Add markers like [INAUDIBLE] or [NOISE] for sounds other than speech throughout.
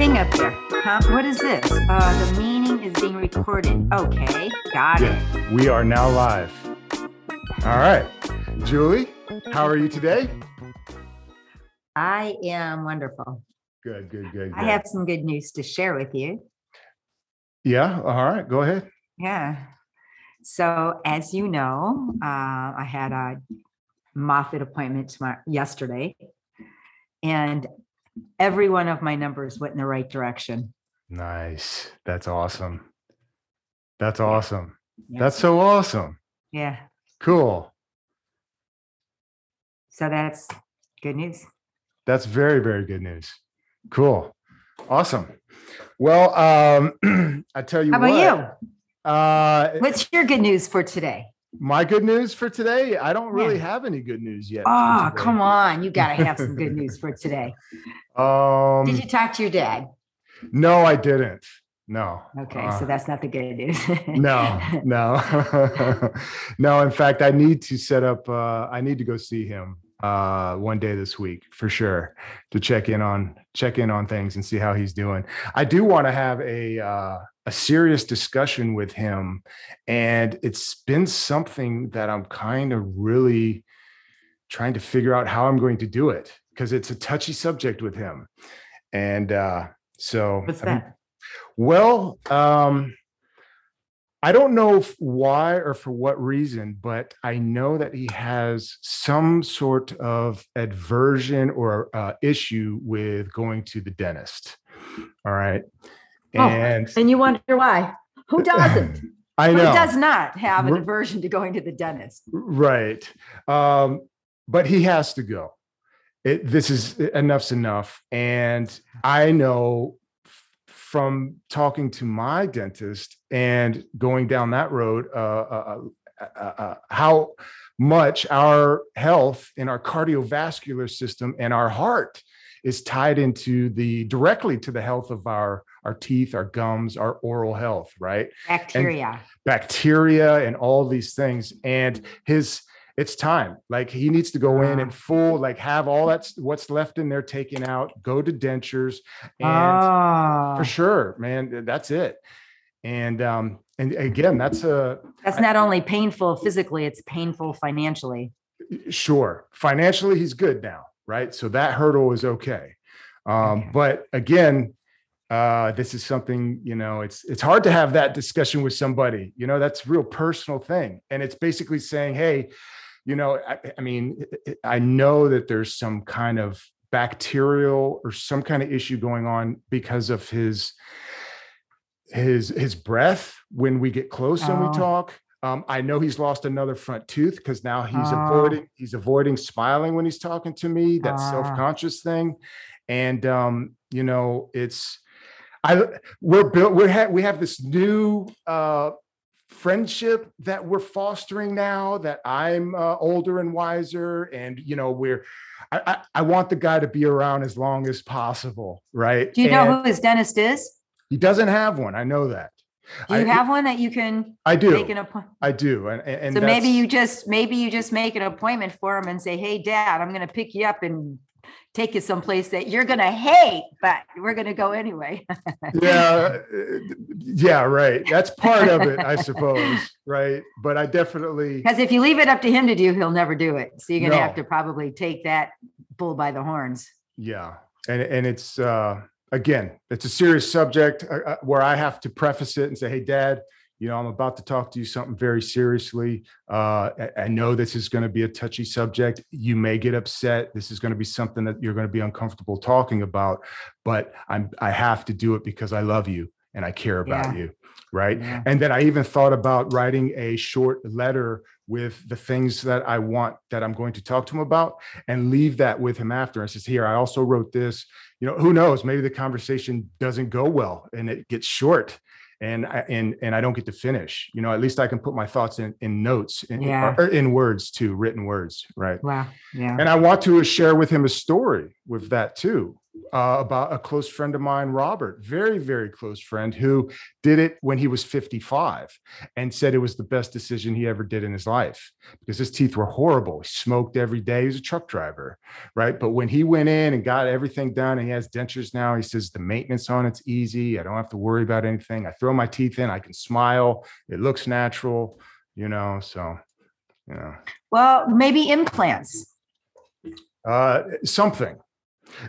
I see my thing up there. Huh? What is this? Uh, the meeting is being recorded. Okay, got it. We are now live. All right. Julie, how are you today? I am wonderful. Good, good, good. I have some good news to share with you. Yeah. All right. Go ahead. Yeah. So, as you know, uh, I had a Moffitt appointment tomorrow, yesterday, and every one of my numbers went in the right direction. Nice. That's awesome. That's awesome. Yeah. That's so awesome. Yeah. Cool. So that's good news. That's very, very good news. Cool. Awesome. Well, um, [CLEARS THROAT] I tell you How about what. you? Uh, What's your good news for today? My good news for today. I don't really Yeah. have any good news yet. Oh, come on. You got to have some good news [LAUGHS] for today. Um, Did you talk to your dad? no, I didn't. No. Okay, Uh, so that's not the good news. no [LAUGHS] no [LAUGHS] no in fact i need to set up uh i need to go see him uh one day this week for sure to check in on check in on things and see how he's doing i do want to have a uh a serious discussion with him and it's been something that i'm kind of really trying to figure out how i'm going to do it because it's a touchy subject with him and uh so What's I'm- that? well, um, I don't know why or for what reason, but I know that he has some sort of aversion or uh, issue with going to the dentist. All right. Oh, And And you wonder why? Who [LAUGHS] doesn't? I know. Who does not have an aversion to going to the dentist? Right. Um, but he has to go. It, this is enough's enough. And I know from talking to my dentist and going down that road, uh, uh, uh, uh, uh, how much our health and our cardiovascular system and our heart is tied into the directly to the health of our our teeth, our gums, our oral health, right? Bacteria. bacteria and all these things. And his it's time. Like he needs to go in and full like have all that's what's left in there taken out go to dentures and oh, for sure man that's it. And um and again that's a that's not only painful physically, it's painful financially. sure. Financially he's good now right? So that hurdle is okay. Um but again uh this is something you know it's it's hard to have that discussion with somebody you know that's a real personal thing. And it's basically saying hey you know i, I mean i know that there's some kind of bacterial or some kind of issue going on because of his his his breath when we get close and we Oh. talk um, I know he's lost another front tooth because now he's Oh. avoiding he's avoiding smiling when he's talking to me. That Ah. self-conscious thing, and um, you know it's I we're built we have we have this new uh, friendship that we're fostering now that I'm uh, older and wiser, and you know we're I, I I want the guy to be around as long as possible, right? Do you know who his dentist is? he doesn't have one? I know that. Do you I- have one that you can I do. make an appointment? I do, and and So maybe you just maybe you just make an appointment for him and say, "Hey, Dad, I'm going to pick you up and take you someplace that you're going to hate, but we're going to go anyway." yeah uh, yeah right that's part of it i suppose right but i definitely Because if you leave it up to him to do, he'll never do it. So you're going to have to probably take that bull by the horns. yeah and and it's uh again it's a serious subject uh, uh, where i have to preface it and say hey dad you know i'm about to talk to you something very seriously uh i, I know this is going to be a touchy subject you may get upset this is going to be something that you're going to be uncomfortable talking about but i'm i have to do it because i love you and i care about Yeah. you right Yeah. And then I even thought about writing a short letter with the things that I want that I'm going to talk to him about and leave that with him after. I says, here, I also wrote this. You know, who knows? Maybe the conversation doesn't go well and it gets short and I, and and I don't get to finish. You know, at least I can put my thoughts in in notes in, Yeah. or in words too, written words, right? Wow. Yeah. And I want to share with him a story with that too. Uh, about a close friend of mine, Robert, very, very close friend, who did it when he was 55 and said it was the best decision he ever did in his life because his teeth were horrible. He smoked every day. He was a truck driver, right? But when he went in and got everything done and he has dentures now, he says the maintenance on it's easy. I don't have to worry about anything. I throw my teeth in, I can smile. It looks natural, you know, so, you know. Well, maybe implants. Uh, something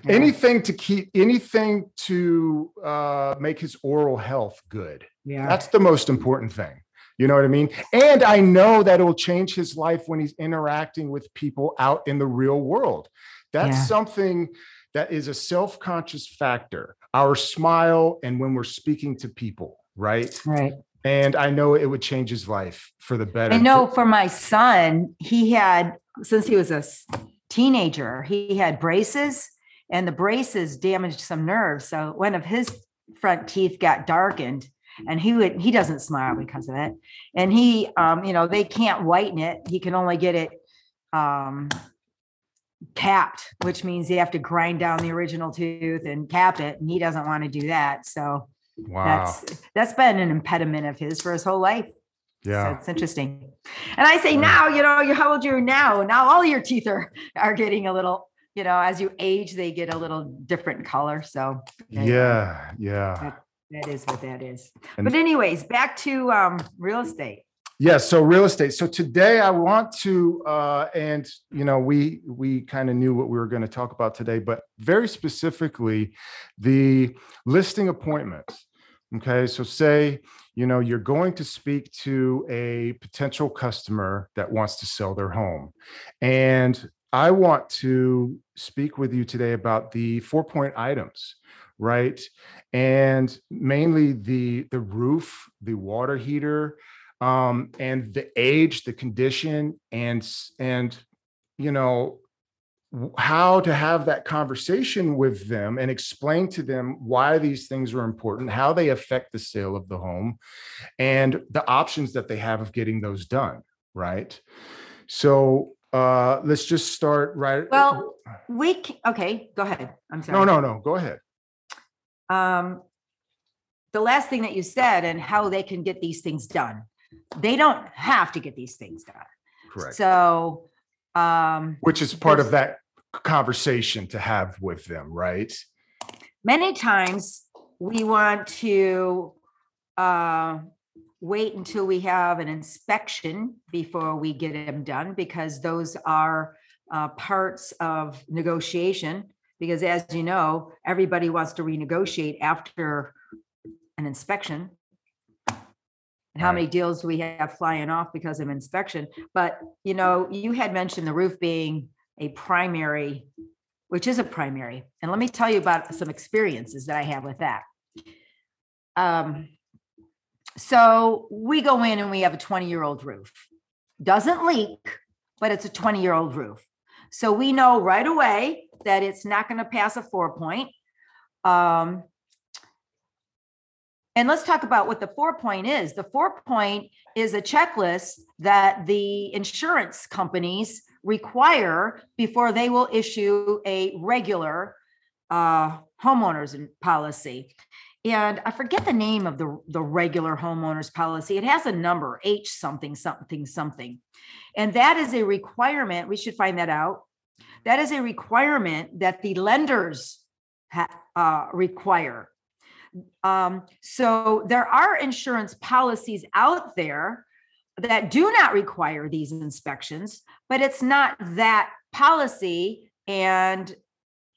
Yeah. anything to keep anything to uh, make his oral health good Yeah. that's the most important thing you know what i mean and i know that it'll change his life when he's interacting with people out in the real world that's Yeah. something that is a self-conscious factor our smile and when we're speaking to people right Right. and i know it would change his life for the better I know for my son, he had, since he was a teenager, he had braces and the braces damaged some nerves. So one of his front teeth got darkened and he would, he doesn't smile because of it. And he, um, you know, they can't whiten it. He can only get it, um, capped, which means they have to grind down the original tooth and cap it. And he doesn't want to do that. So wow that's, that's been an impediment of his for his whole life. So yeah it's interesting. And I say now, you know, you how old you're now. Now all your teeth are are getting a little, you know, as you age, they get a little different color. So yeah yeah that is what that is. And- but anyways, back to um real estate. Yes, so real estate. So today I want to, uh, and you know, we we kind of knew what we were going to talk about today, but very specifically, the listing appointments. Okay, so say you know you're going to speak to a potential customer that wants to sell their home, and I want to speak with you today about the four point items, right? And mainly the the roof, the water heater, um, and the age, the condition, and and you know how to have that conversation with them and explain to them why these things are important, how they affect the sale of the home, and the options that they have of getting those done. Right. So uh, let's just start right. Well, We c- okay, go ahead. I'm sorry. no, no, no. Go ahead. Um the last thing that you said and how they can get these things done. They don't have to get these things done. Correct. So um Which is part of that conversation to have with them, right? many times we want to uh, wait until we have an inspection before we get them done because those are uh, parts of negotiation. Because as you know, everybody wants to renegotiate after an inspection. And how Right. many deals do we have flying off because of inspection? But, you know, you had mentioned the roof being a primary which is a primary. And let me tell you about some experiences that I have with that. Um, so we go in and we have a 20 year old roof. Doesn't leak, but it's a 20 year old roof. So we know right away that it's not going to pass a four point. Um, and let's talk about what the four point is. The four point is a checklist that the insurance companies require before they will issue a regular uh, homeowners policy. And I forget the name of the, the regular homeowners policy. It has a number, H something, something, something. And that is a requirement. We should find that out. That is a requirement that the lenders ha- uh, require. Um, so there are insurance policies out there that do not require these inspections, but it's not that policy. And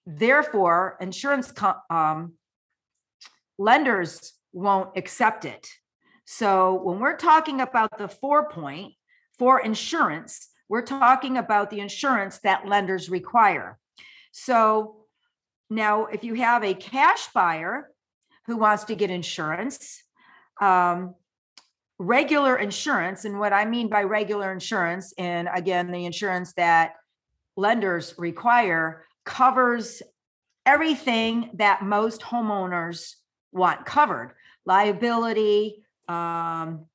therefore, insurance um, lenders won't accept it. So when we're talking about the four point for insurance, we're talking about the insurance that lenders require. So now, if you have a cash buyer who wants to get insurance, um, regular insurance, and what I mean by regular insurance, and again, the insurance that lenders require covers everything that most homeowners want covered liability, um,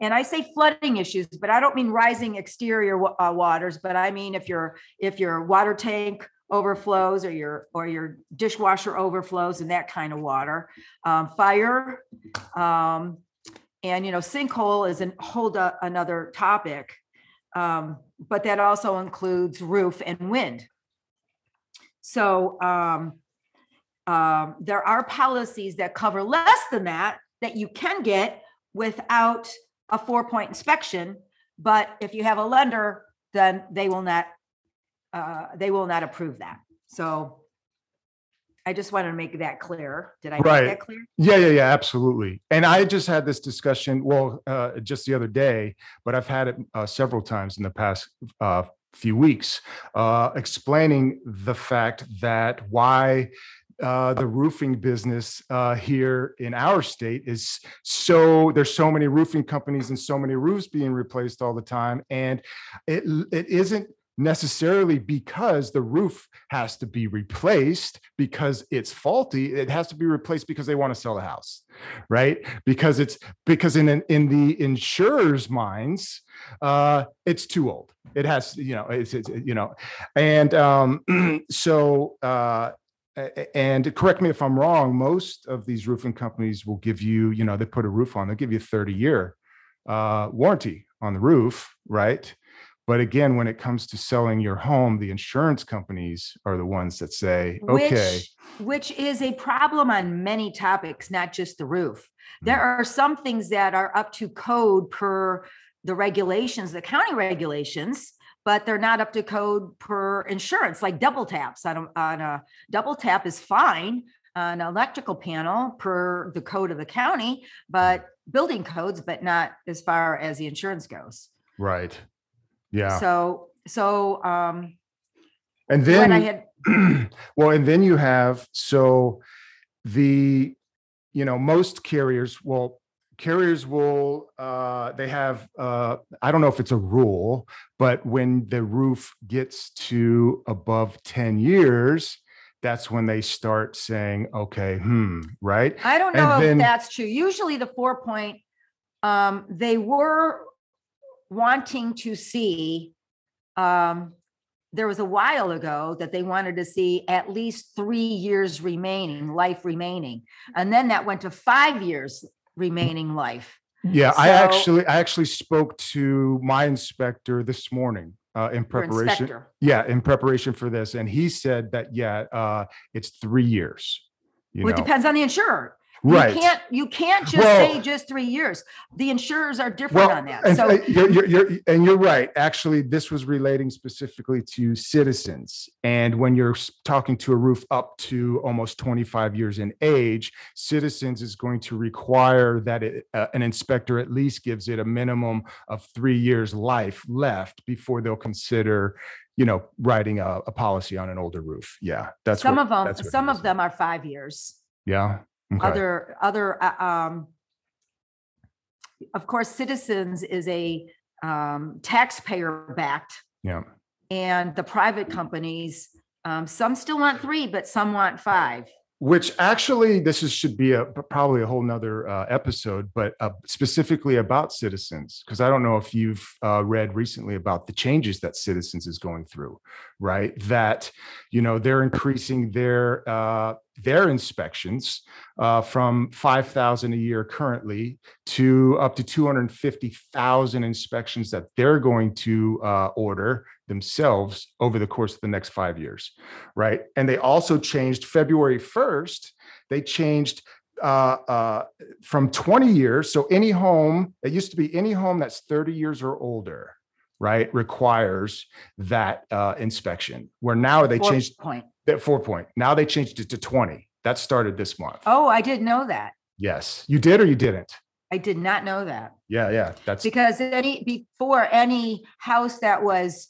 and I say flooding issues, but I don't mean rising exterior uh, waters, but I mean if your if your water tank overflows or your, or your dishwasher overflows and that kind of water. Um, fire, um, and you know, sinkhole is an hold up another topic. Um, but that also includes roof and wind. So, um, um, there are policies that cover less than that, that you can get without a four-point inspection. But if you have a lender, then they will not, uh, they will not approve that. So I just wanted to make that clear. Did I make Right. that clear? Yeah, yeah, yeah, absolutely. And I just had this discussion, well, uh, just the other day, but I've had it uh, several times in the past uh, few weeks, uh, explaining the fact that why uh, the roofing business uh, here in our state is so there's so many roofing companies and so many roofs being replaced all the time, and it it isn't necessarily because the roof has to be replaced because it's faulty. It has to be replaced because they want to sell the house right? Because it's because in in the insurer's minds uh it's too old. It has you know it's, it's you know and um [CLEARS THROAT] so uh and correct me if i'm wrong most of these roofing companies will give you you know they put a roof on they'll give you a 30 year uh warranty on the roof right? But again, when it comes to selling your home, the insurance companies are the ones that say, okay, Which, which is a problem on many topics, not just the roof. There are some things that are up to code per the regulations, the county regulations, but they're not up to code per insurance, like double taps on a, on a double tap is fine on an electrical panel per the code of the county, but building codes, but not as far as the insurance goes. right. Yeah. So, so, um, And when I then, had, [CLEARS THROAT] well, and then you have, so the, you know, most carriers, well, carriers will, uh, they have, uh, I don't know if it's a rule, but when the roof gets to above 10 years, that's when they start saying, okay, hmm, right? I don't And know then- if that's true. Usually the four point, um, they were wanting to see, um, there was a while ago that they wanted to see at least three years remaining, life remaining. And then that went to five years remaining life. Yeah, I actually, I actually spoke to my inspector this morning, uh, in preparation. Yeah, in preparation for this, and he said that yeah, uh, it's three years. You Well, it depends on the insurer. Right? You can't, you can't just Well- say just three years. The insurers are different Well, on that. and, So. you're, you're, you're, and you're right. Actually, this was relating specifically to citizens. And when you're talking to a roof up to almost 25 years in age, citizens is going to require that it, uh, an inspector at least gives it a minimum of three years life left before they'll consider, you know, writing a, a policy on an older roof. Yeah, that's Some what- of them, that's what he some of them are five years. Yeah. Okay. Other, other, uh, um, of course, Citizens is a, um, taxpayer backed yeah. and the private companies, um, some still want three, but some want five. Which actually this is should be a probably a whole nother uh, episode but uh, specifically about citizens because i don't know if you've uh, read recently about the changes that citizens is going through right? That you know they're increasing their uh, their inspections uh, from 5000 a year currently to up to 250000 inspections that they're going to uh, order themselves over the course of the next five years right? And they also changed February 1st, they changed uh, uh, from 20 years. So any home, it used to be any home that's 30 years or older, right, requires that uh, inspection. Where now they Four changed Point. that four point. Now they changed it to 20. That started this month. Oh, I didn't know that. Yes. You did or you didn't? I did not know that. Yeah, yeah. That's Because any, before any house that was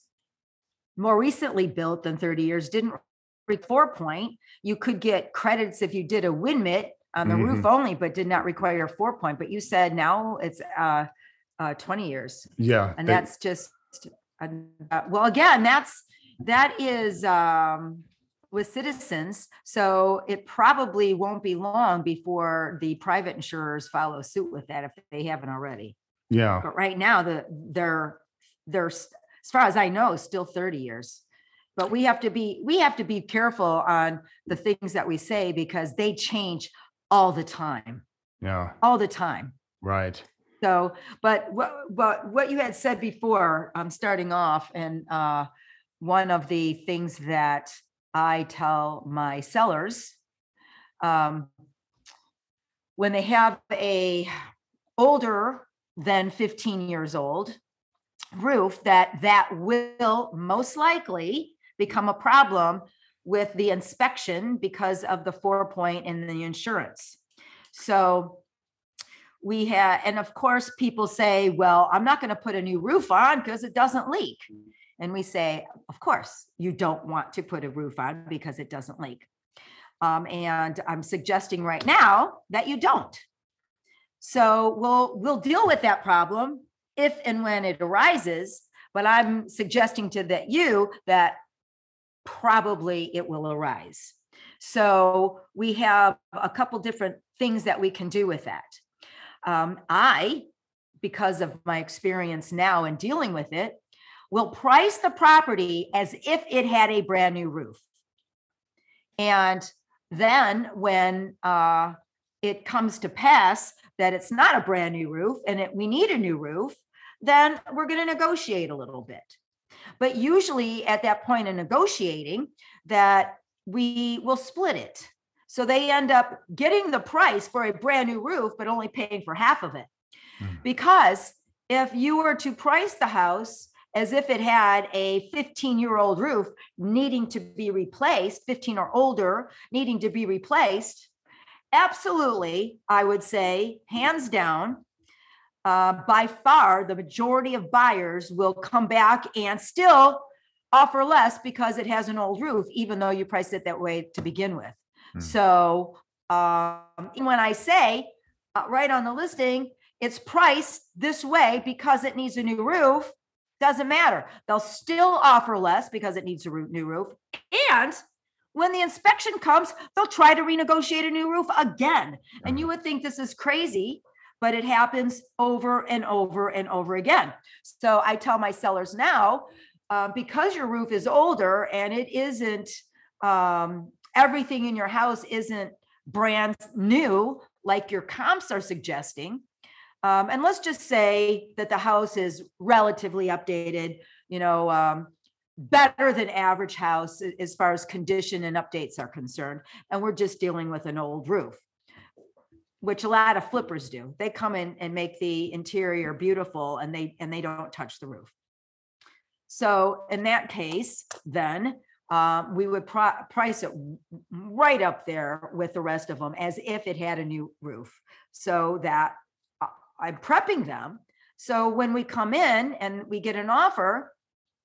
more recently built than thirty years didn't four point. You could get credits if you did a wind mitt on the roof only, but did not require four point. But you said now it's uh, uh, twenty years. yeah. And they- that's just, uh, well, again, that's, that is um, with citizens. So it probably won't be long before the private insurers follow suit with that if they haven't already. yeah. But right now, the, they're, they're, as far as I know, still 30 years. but we have to be, we have to be careful on the things that we say because they change all the time, Yeah, all the time. right. So, but what, what, what you had said before, I'm starting off and, uh, one of the things that I tell my sellers, um, when they have a older than 15 years old roof, that that will most likely become a problem with the inspection because of the four point and the insurance. So we have, and of course, people say, well, I'm not going to put a new roof on because it doesn't leak. And we say, of course, you don't want to put a roof on because it doesn't leak. Um, and I'm suggesting right now that you don't. So we'll we'll deal with that problem if and when it arises. But I'm suggesting to that you that probably it will arise. So we have a couple different things that we can do with that. Um, I, because of my experience now in dealing with it, will price the property as if it had a brand new roof. And then when uh, it comes to pass that it's not a brand new roof and it, we need a new roof, then we're going to negotiate a little bit. But usually at that point in negotiating, that we will split it. So they end up getting the price for a brand new roof, but only paying for half of it. Mhm. Because if you were to price the house as if it had a 15 year old roof needing to be replaced, 15 or older, needing to be replaced, absolutely, I would say, hands down, uh, by far, the majority of buyers will come back and still offer less because it has an old roof, even though you priced it that way to begin with. Hmm. So um, when I say uh, right on the listing, it's priced this way because it needs a new roof, doesn't matter. They'll still offer less because it needs a new roof. And when the inspection comes, they'll try to renegotiate a new roof again. And you would think this is crazy, but it happens over and over and over again. So I tell my sellers now, uh, because your roof is older and it isn't, um, everything in your house isn't brand new like your comps are suggesting. Um, and let's just say that the house is relatively updated, you know, um, better than average house as far as condition and updates are concerned. And we're just dealing with an old roof, which a lot of flippers do. They come in and make the interior beautiful and they, and they don't touch the roof. So in that case, then um, we would pri- price it right up there with the rest of them as if it had a new roof. So that uh, I'm prepping them. So when we come in and we get an offer,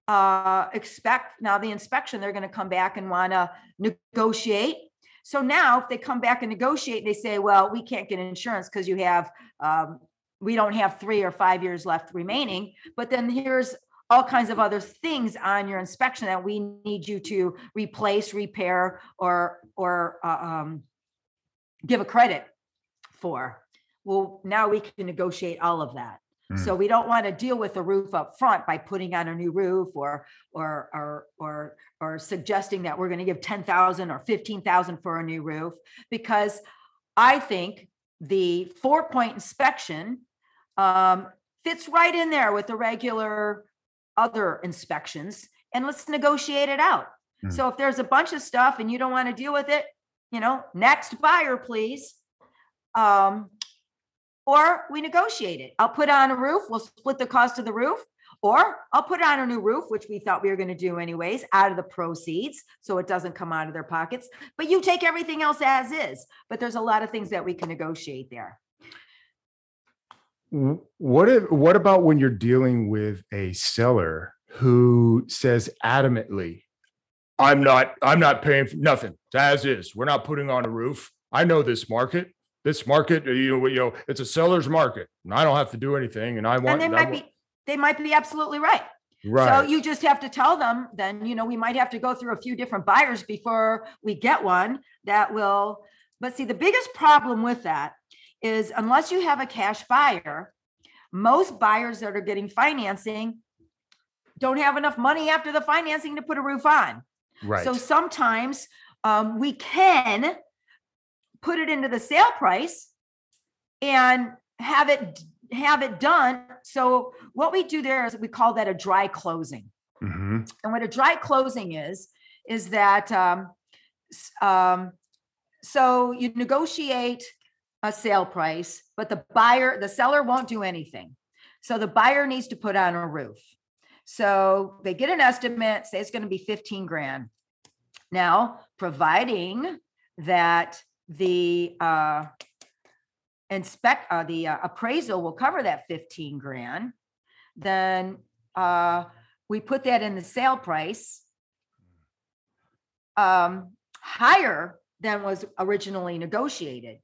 uh, expect now the inspection, they're going to come back and want to negotiate. So now if they come back and negotiate, they say, well, we can't get insurance because you have, um, we don't have three or five years left remaining. But then here's all kinds of other things on your inspection that we need you to replace, repair, or, or, uh, um, give a credit for. Well, now we can negotiate all of that. So we don't want to deal with the roof up front by putting on a new roof or, or, or, or, or suggesting that we're going to give ten thousand or fifteen thousand for a new roof. Because I think the four-point inspection um, fits right in there with the regular other inspections and let's negotiate it out. Hmm. So if there's a bunch of stuff and you don't want to deal with it, you know, next buyer, please. Um, or we negotiate it. I'll put on a roof, we'll split the cost of the roof, or I'll put on a new roof, which we thought we were going to do anyways, out of the proceeds, so it doesn't come out of their pockets. But you take everything else as is. But there's a lot of things that we can negotiate there. What if, what about when you're dealing with a seller who says adamantly, I'm not, I'm not paying for nothing, as is. We're not putting on a roof. I know this market. This market, you know, you know, it's a seller's market and I don't have to do anything and I want. And they might want- be, they might be absolutely right. Right. So you just have to tell them, then, you know, we might have to go through a few different buyers before we get one that will, but see, the biggest problem with that is unless you have a cash buyer, most buyers that are getting financing don't have enough money after the financing to put a roof on. Right. So sometimes um, we can put it into the sale price and have it have it done. So what we do there is we call that a dry closing. hmm And what a dry closing is, is that um, um, so you negotiate a sale price, but the buyer, the seller won't do anything. So the buyer needs to put on a roof. So they get an estimate, say it's going to be 15 grand. Now, providing that the uh, inspect, uh, the uh, appraisal will cover that 15 grand, then uh, we put that in the sale price um, higher than was originally negotiated.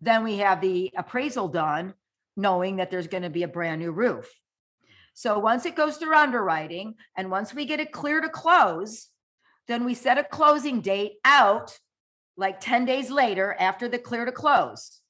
Then we have the appraisal done, knowing that there's going to be a brand new roof. So once it goes through underwriting and once we get it clear to close, then we set a closing date out like 10 days later after the clear to close.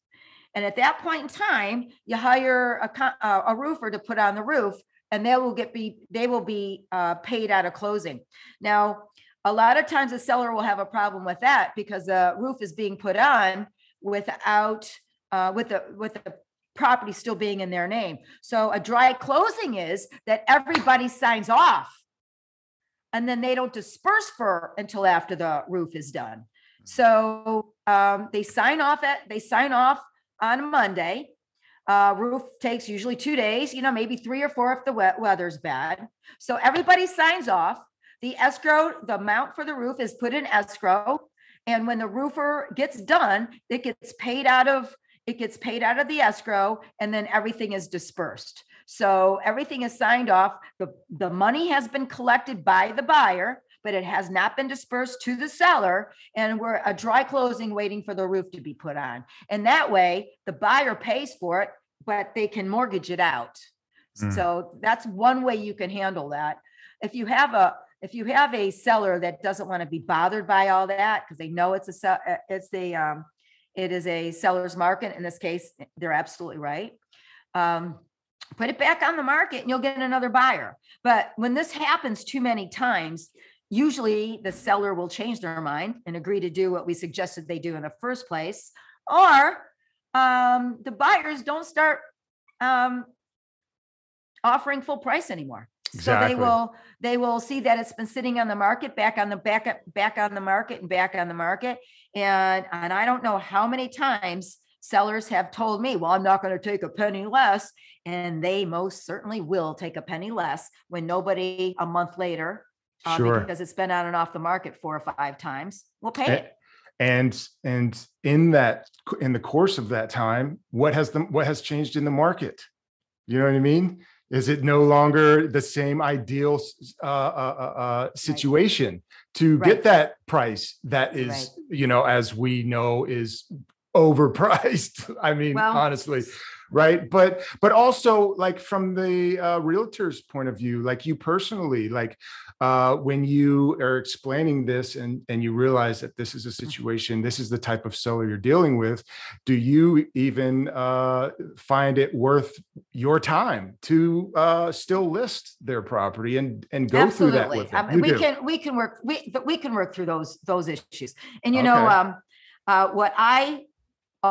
And at that point in time, you hire a, a roofer to put on the roof and they will get be, they will be uh, paid out of closing. Now, a lot of times the seller will have a problem with that because the roof is being put on without, uh, with the, with the property still being in their name. So a dry closing is that everybody signs off. And then they don't disperse for until after the roof is done. So um, they sign off at, they sign off on Monday. Uh, roof takes usually two days, you know, maybe three or four if the wet weather's bad. So everybody signs off. The escrow, the amount for the roof is put in escrow. And when the roofer gets done, it gets paid out of, it gets paid out of the escrow and then everything is dispersed. So everything is signed off. The, the money has been collected by the buyer, but it has not been dispersed to the seller. And we're a dry closing waiting for the roof to be put on. And that way the buyer pays for it, but they can mortgage it out. Mm. So that's one way you can handle that. If you have a, if you have a seller that doesn't want to be bothered by all that, because they know it's a, uh, it's a, um, it is a seller's market. In this case, they're absolutely right. Um, put it back on the market and you'll get another buyer. But when this happens too many times, usually the seller will change their mind and agree to do what we suggested they do in the first place. Or um, the buyers don't start um, offering full price anymore. So Exactly. they will they will see that it's been sitting on the market, back on the back back on the market and back on the market. And and I don't know how many times sellers have told me, well, I'm not going to take a penny less. And they most certainly will take a penny less when nobody a month later, uh, Sure. because it's been on and off the market four or five times, We'll pay A- it. and and in that in the course of that time what has the what has changed in the market you know what i mean is it no longer the same ideal uh, uh, uh, uh, situation to Right. get that price that is Right. you know as we know is overpriced [LAUGHS] i mean Well, honestly right but but also like from the uh, realtor's point of view like you personally like uh, when you are explaining this and and you realize that this is a situation this is the type of seller you're dealing with do you even uh, find it worth your time to uh, still list their property and and go through that Absolutely. with them Um, You we do. can, we can work, we, but we can work through those, those issues. And you know, um, uh, what I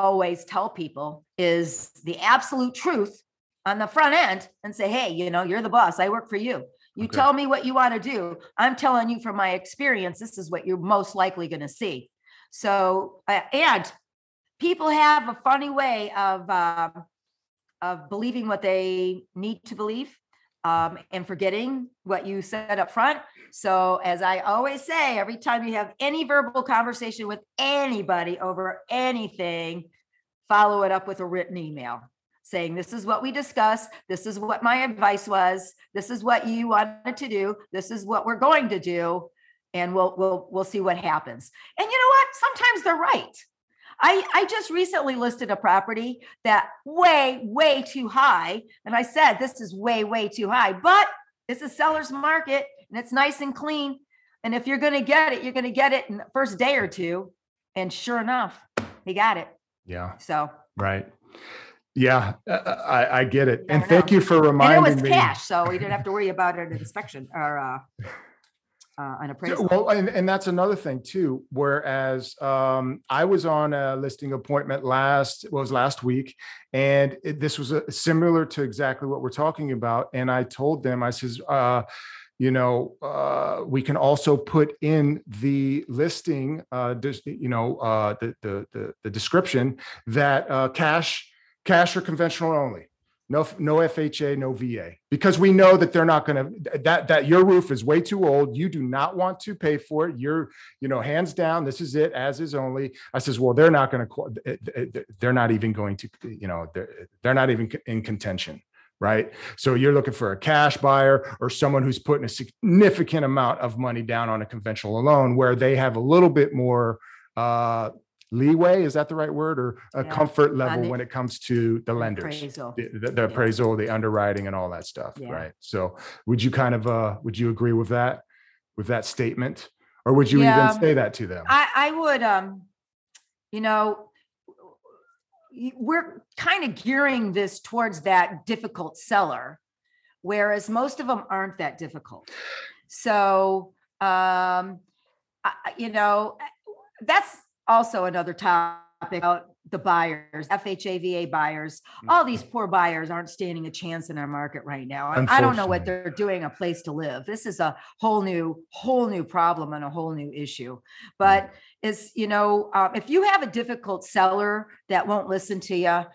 always tell people is the absolute truth on the front end and say, hey, you know, you're the boss. I work for you. You Okay. tell me what you want to do. I'm telling you from my experience, this is what you're most likely going to see. So, uh, and people have a funny way of, um, of believing what they need to believe um, and forgetting what you said up front. So, as I always say, every time you have any verbal conversation with anybody over anything, follow it up with a written email saying, This is what we discussed. This is what my advice was. This is what you wanted to do. This is what we're going to do. And we'll we'll we'll see what happens. And you know what? Sometimes they're right. I, I just recently listed a property that way, way too high. And I said, this is way, way too high, but it's a seller's market and it's nice and clean. And if you're going to get it, you're going to get it in the first day or two. And sure enough, he got it. yeah So Right. Yeah, uh, I, I get it. And Never thank know. you for And it reminding was me. cash, so we didn't have to worry about an [LAUGHS] inspection or uh, uh, an appraisal. Well, and, and that's another thing too. Whereas um, I was on a listing appointment last was last week, and it, this was a, similar to exactly what we're talking about. And I told them, I says, uh, you know, uh, we can also put in the listing, uh, dis- you know, uh, the, the the the description that uh, cash cash or conventional only. No, no FHA, no VA, because we know that they're not going to, that, that your roof is way too old. You do not want to pay for it. You're, you know, hands down, this is it as is only. I says, well, they're not going to, they're not even going to, you know, they're, they're not even in contention. Right. So you're looking for a cash buyer or someone who's putting a significant amount of money down on a conventional loan where they have a little bit more, uh, leeway. Is that the right word or a Yeah, comfort level when it comes to the lenders? Appraisal. the, the- the appraisal, the underwriting and all that stuff, Yeah. right? So would you kind of, uh, would you agree with that, with that statement? Or would you Yeah. even say that to them? I, I would, um, you know, we're kind of gearing this towards that difficult seller, whereas most of them aren't that difficult. So, um, I, you know, that's also another topic about the buyers, FHA, VA buyers. All these poor buyers aren't standing a chance in our market right now. I- don't know what they're doing a place to live. This is a whole new, whole new problem and a whole new issue. But is, you know, um, if you have a difficult seller that won't listen to you,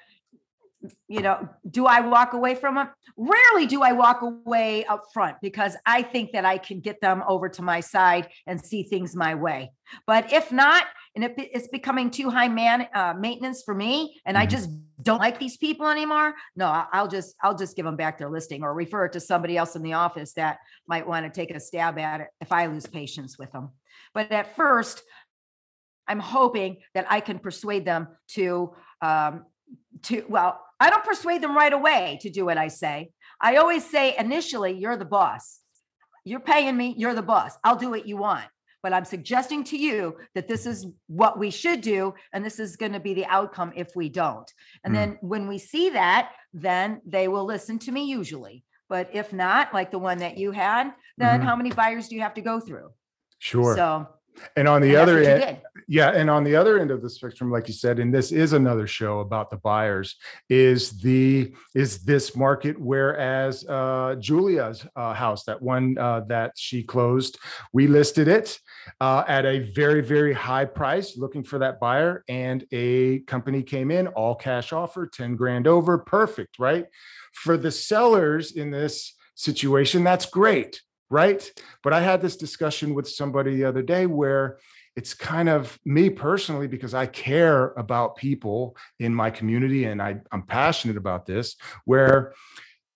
you know, do I walk away from them? Rarely do I walk away up front because I think that I can get them over to my side and see things my way. But if not, and if it's becoming too high man uh, maintenance for me, and I Mhm. just don't like these people anymore, no, I- I'll just I'll just give them back their listing or refer it to somebody else in the office that might want to take a stab at it if I lose patience with them. But at first, I'm hoping that I can persuade them to um, to well, I don't persuade them right away to do what I say. I always say initially, you're the boss. You're paying me, you're the boss. I'll do what you want. But I'm suggesting to you that this is what we should do, and this is going to be the outcome if we don't. And Hmm. then when we see that, then they will listen to me usually. But if not, like the one that you had, then Mhm. how many buyers do you have to go through? Sure. So And on the and other end, yeah, and on the other end of the spectrum, like you said, and this is another show about the buyers, is the is this market. Whereas uh, Julia's uh, house, that one uh, that she closed, we listed it uh, at a very very high price, looking for that buyer, and a company came in, all cash offer, ten grand over, perfect, right? For the sellers in this situation, that's great, right? But I had this discussion with somebody the other day where it's kind of me personally because I care about people in my community and I, I'm passionate about this, where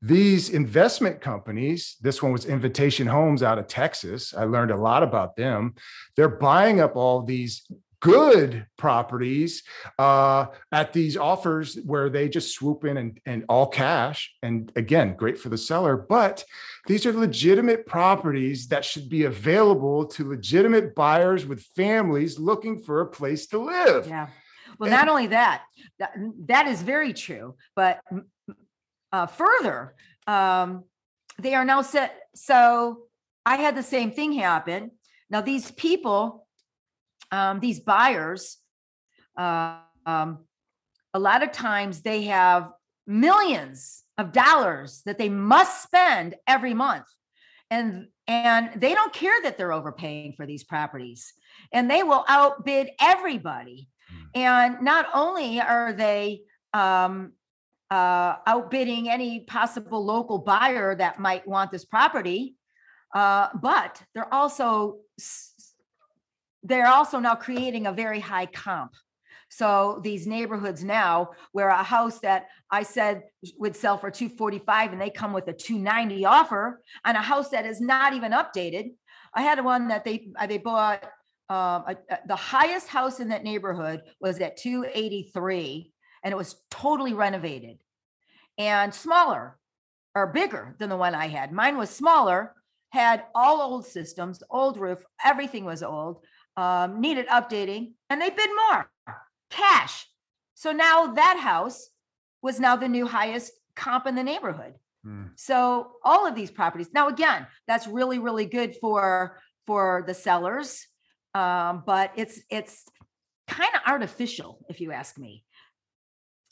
these investment companies, this one was Invitation Homes out of Texas. I learned a lot about them. They're buying up all these good properties uh, at these offers where they just swoop in and, and all cash. And again, great for the seller, but these are legitimate properties that should be available to legitimate buyers with families looking for a place to live. Yeah. Well, And- not only that, that, that is very true, but uh, further, um, they are now set. So I had the same thing happen. Now, these people, um, these buyers, uh, um, a lot of times they have millions of dollars that they must spend every month. And and they don't care that they're overpaying for these properties. And they will outbid everybody. And not only are they um, uh, outbidding any possible local buyer that might want this property, uh, but they're also s- they're also now creating a very high comp. So these neighborhoods now, where a house that I said would sell for 245 and they come with a 290 offer on a house that is not even updated. I had one that they uh, they bought um, a- a- the highest house in that neighborhood was at 283 and it was totally renovated and smaller or bigger than the one I had. Mine was smaller, had all old systems, old roof, everything was old, um, needed updating, and they bid more cash. So now that house was now the new highest comp in the neighborhood. Mm. So all of these properties, now again, that's really, really good for, for the sellers. Um, but it's, it's kind of artificial, if you ask me.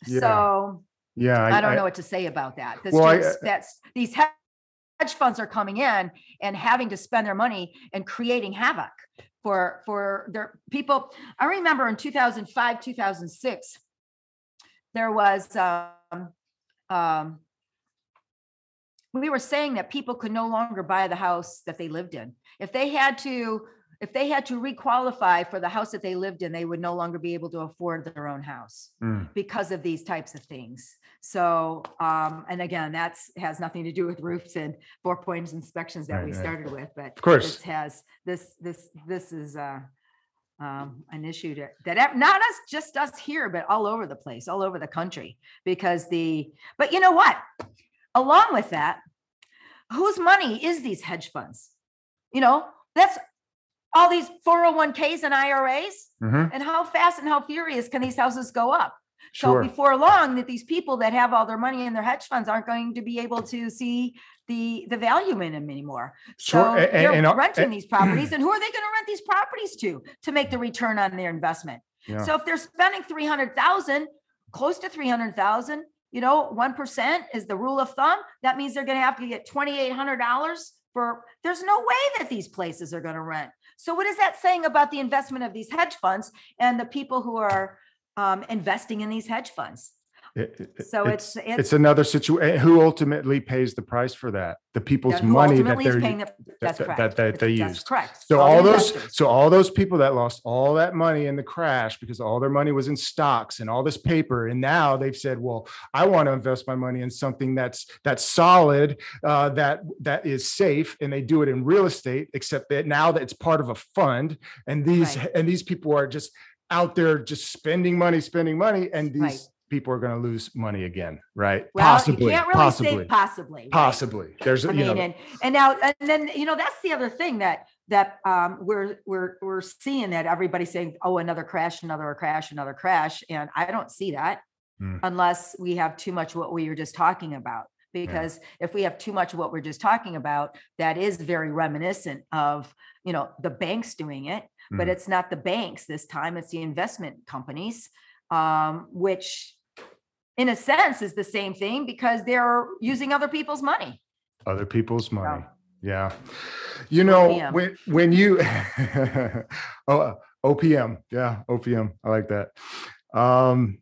Yeah. So Yeah. I don't know what to say about that. This Well, I- that's, these he- hedge funds are coming in and having to spend their money and creating havoc for, for their people. I remember in two thousand five, two thousand six, there was, um, um, we were saying that people could no longer buy the house that they lived in. If they had to, if they had to requalify for the house that they lived in, they would no longer be able to afford their own house Mm. because of these types of things. So, um, and again, that's, has nothing to do with roofs and four points inspections that Right, we right. started with, but. Of course. This has, this, this, this is, uh, um, an issue that, that not us, just us here, but all over the place, all over the country. Because the, but you know what? Along with that, whose money is these hedge funds? You know, that's all these 401ks and IRAs. Mhm. And how fast and how furious can these houses go up? So Sure. before long, that these people that have all their money in their hedge funds aren't going to be able to see the the value in them anymore. Sure, So a- a- they're and, renting a- these properties, [CLEARS THROAT] and who are they going to rent these properties to to make the return on their investment? Yeah. So if they're spending three hundred thousand, close to three hundred thousand, you know, one percent is the rule of thumb. That means they're going to have to get twenty eight hundred dollars for. There's no way that these places are going to rent. So what is that saying about the investment of these hedge funds and the people who are um, investing in these hedge funds? It- it- So it's it's it's another situation. Who ultimately pays the price for that? The people's money that they're paying the- That's that- correct. that- that they used. correct. So the all those, investors. so all those people that lost all that money in the crash because all their money was in stocks and all this paper, and now they've said, "Well, I want to invest my money in something that's that's solid, uh, that that is safe," and they do it in real estate. Except that now that it's part of a fund, and these Right. and these people are just out there just spending money, spending money, and these Right. People are going to lose money again, right? Well, possibly, you can't really possibly, say possibly. right? possibly. There's, I you mean, know, and, and now, and then, you know, that's the other thing that, that, um, we're, we're, we're seeing that everybody's saying, oh, another crash, another crash, another crash. And I don't see that Hmm. unless we have too much what we were just talking about. Because if we have too much of what we're just talking about, that is very reminiscent of, you know, the banks doing it, but Mhm. it's not the banks this time, it's the investment companies, um, which in a sense is the same thing because they're using other people's money. other people's money. So, Yeah. You know, OPM. when when you [LAUGHS] oh OPM, yeah, OPM. I like that. Um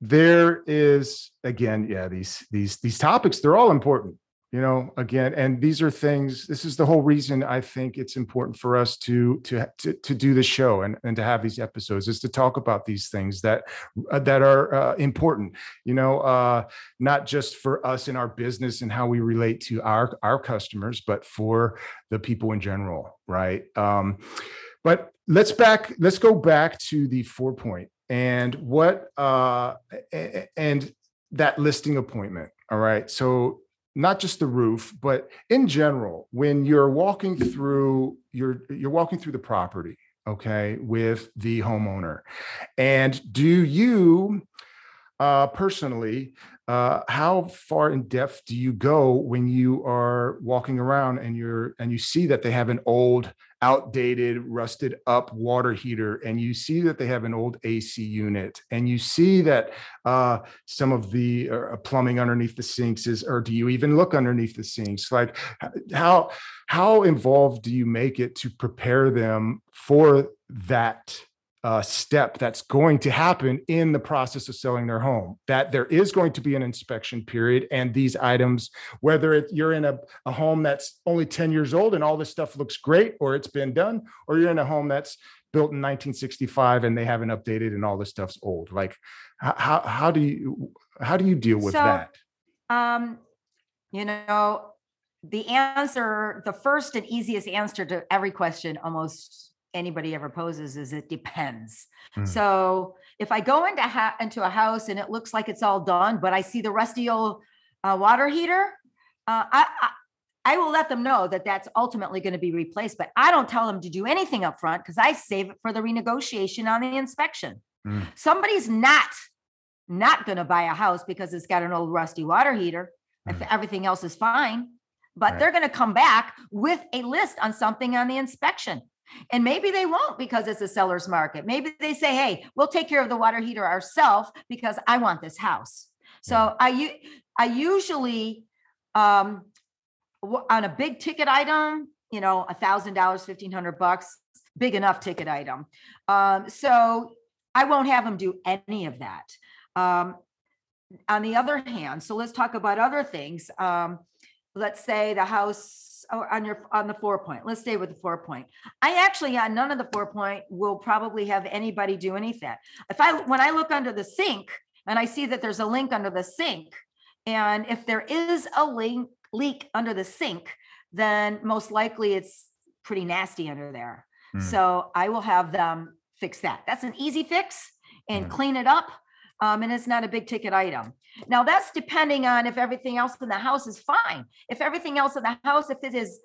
there is again, yeah, these these these topics, they're all important, you know, again, and these are things, this is the whole reason I think it's important for us to to to, to do the show and, and to have these episodes is to talk about these things that uh, that are uh, important, you know, uh not just for us in our business and how we relate to our our customers but for the people in general right? Um but let's back let's go back to the four point and what uh and that listing appointment all right? So not just the roof but in general when you're walking through you're you're walking through the property okay with the homeowner. And do you uh personally uh how far in depth do you go when you are walking around and you're and you see that they have an old outdated rusted up water heater and you see that they have an old AC unit. And you see that uh some of the uh, plumbing underneath the sinks is or do you even look underneath the sinks? Like how how involved do you make it to prepare them for that uh, step that's going to happen in the process of selling their home. That there is going to be an inspection period, and these items, whether it, you're in a, a home that's only 10 years old and all this stuff looks great, or it's been done, or you're in a home that's built in 1965 and they haven't updated and all this stuff's old. Like, how how do you how do you deal with So, that? Um, you know, the answer, the first and easiest answer to every question almost anybody ever poses is it depends. Mm. So if I go into ha- into a house and it looks like it's all done, but I see the rusty old uh, water heater, uh, I, I I will let them know that that's ultimately going to be replaced. But I don't tell them to do anything up front because I save it for the renegotiation on the inspection. Mm. Somebody's not not going to buy a house because it's got an old rusty water heater if Mm. everything else is fine. But Right. they're going to come back with a list on something on the inspection. And maybe they won't because it's a seller's market. Maybe they say, hey, we'll take care of the water heater ourselves because I want this house. So I, I usually um on a big ticket item, you know, a thousand dollars, fifteen hundred bucks, big enough ticket item. Um, so I won't have them do any of that. Um, on the other hand, so let's talk about other things. Um, let's say the house oh, on your on the four point. Let's stay with the four point. I actually on none of the four point will probably have anybody do anything. If I when I look under the sink and I see that there's a link under the sink, and if there is a link leak under the sink, then most likely it's pretty nasty under there. Hmm. So I will have them fix that. That's an easy fix and Hmm. clean it up. Um, and it's not a big ticket item. Now that's depending on if everything else in the house is fine. If everything else in the house, if it is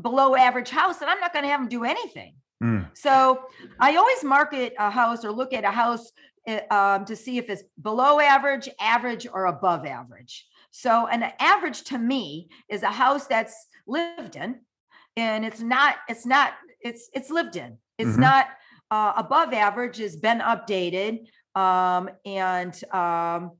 below average house, then I'm not going to have them do anything. Mm, So I always market a house or look at a house uh, um, to see if it's below average, average, or above average. So an average to me is a house that's lived in, and it's not. It's not. It's it's lived in. It's Mhm. not uh, above average. Has been updated, um, and um,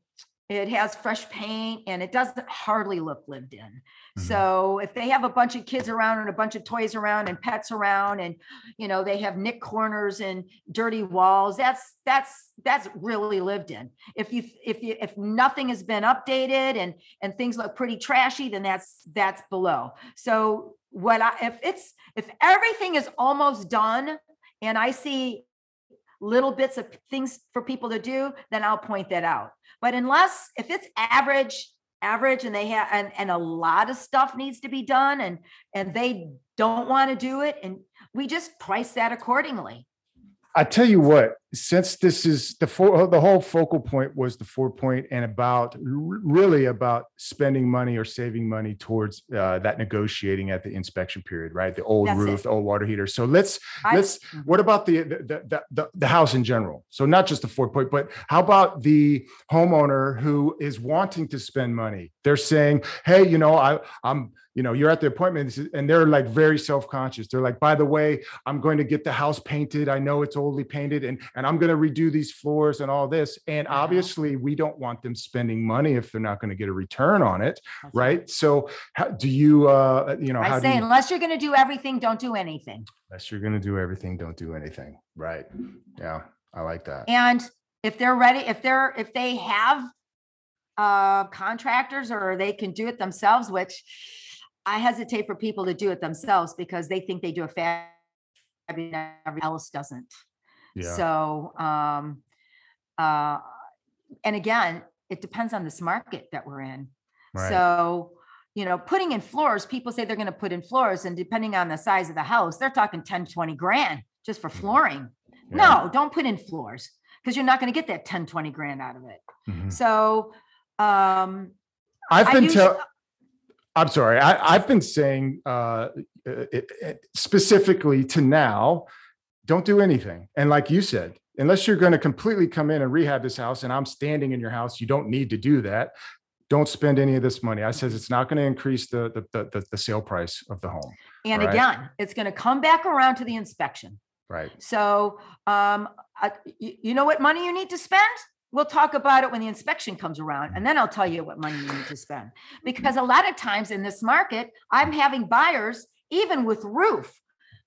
it has fresh paint, and it doesn't hardly look lived in. Mhm. So if they have a bunch of kids around and a bunch of toys around and pets around and you know they have nick corners and dirty walls that's that's that's really lived in if you if you if nothing has been updated and and things look pretty trashy then that's that's below so what i if it's if everything is almost done and i see little bits of things for people to do then i'll point that out. But unless if it's average average and they have and, and a lot of stuff needs to be done and and they don't want to do it and we just price that accordingly I tell you what, since this is the four, the whole focal point was the four point and about really about spending money or saving money towards uh, that negotiating at the inspection period, right? The old That's it. roof, the old water heater. So let's I- let's what about the the, the the the house in general so not just the four point but how about the homeowner who is wanting to spend money they're saying hey you know i i'm you know you're at the appointment and they're like very self-conscious they're like by the way i'm going to get the house painted i know it's oldly painted and and i'm going to redo these floors and all this and Uh-huh. obviously we don't want them spending money if they're not going to get a return on it That's right so how do you uh you know how i say you unless you're going to do everything don't do anything Unless you're gonna do everything, don't do anything. Right. Yeah, I like that. and if they're ready if they're if they have uh contractors or they can do it themselves which i hesitate for people to do it themselves because they think they do a fab everyone else doesn't Yeah. So, um, uh, and again, it depends on this market that we're in. Right. So, you know, putting in floors, people say they're going to put in floors and depending on the size of the house, they're talking 10, 20 grand just for flooring. Yeah. No, don't put in floors because you're not going to get that 10, 20 grand out of it. Mhm. So, um, I've been use- tell. I'm sorry. I, I've been saying uh, uh, it- it- specifically to now, don't do anything. And like you said, unless you're going to completely come in and rehab this house, and I'm standing in your house, you don't need to do that. Don't spend any of this money. I says it's not going to increase the the, the the the sale price of the home. and Right. again, it's going to come back around to the inspection. Right. So, um, I, you know what money you need to spend? We'll talk about it when the inspection comes around, and then I'll tell you what money you need to spend. Because a lot of times in this market, I'm having buyers, even with roof,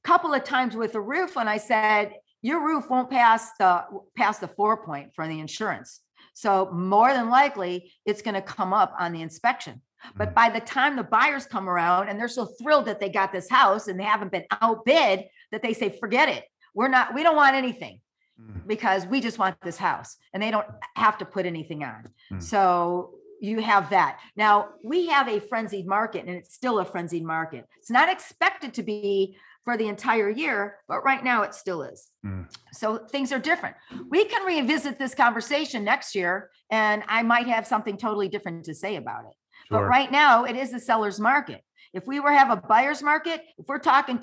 couple of times with a roof, when I said your roof won't pass the pass the four point for the insurance. So more than likely, it's going to come up on the inspection. But Mhm. by the time the buyers come around and they're so thrilled that they got this house and they haven't been outbid, that they say, forget it. We're not, we don't want anything Mhm. because we just want this house and they don't have to put anything on. Mm. So you have that. Now we have a frenzied market and it's still a frenzied market. It's not expected to be for the entire year, but right now it still is. Mm. So things are different. We can revisit this conversation next year and I might have something totally different to say about it. But right now it is a seller's market. If we were have a buyer's market, if we're talking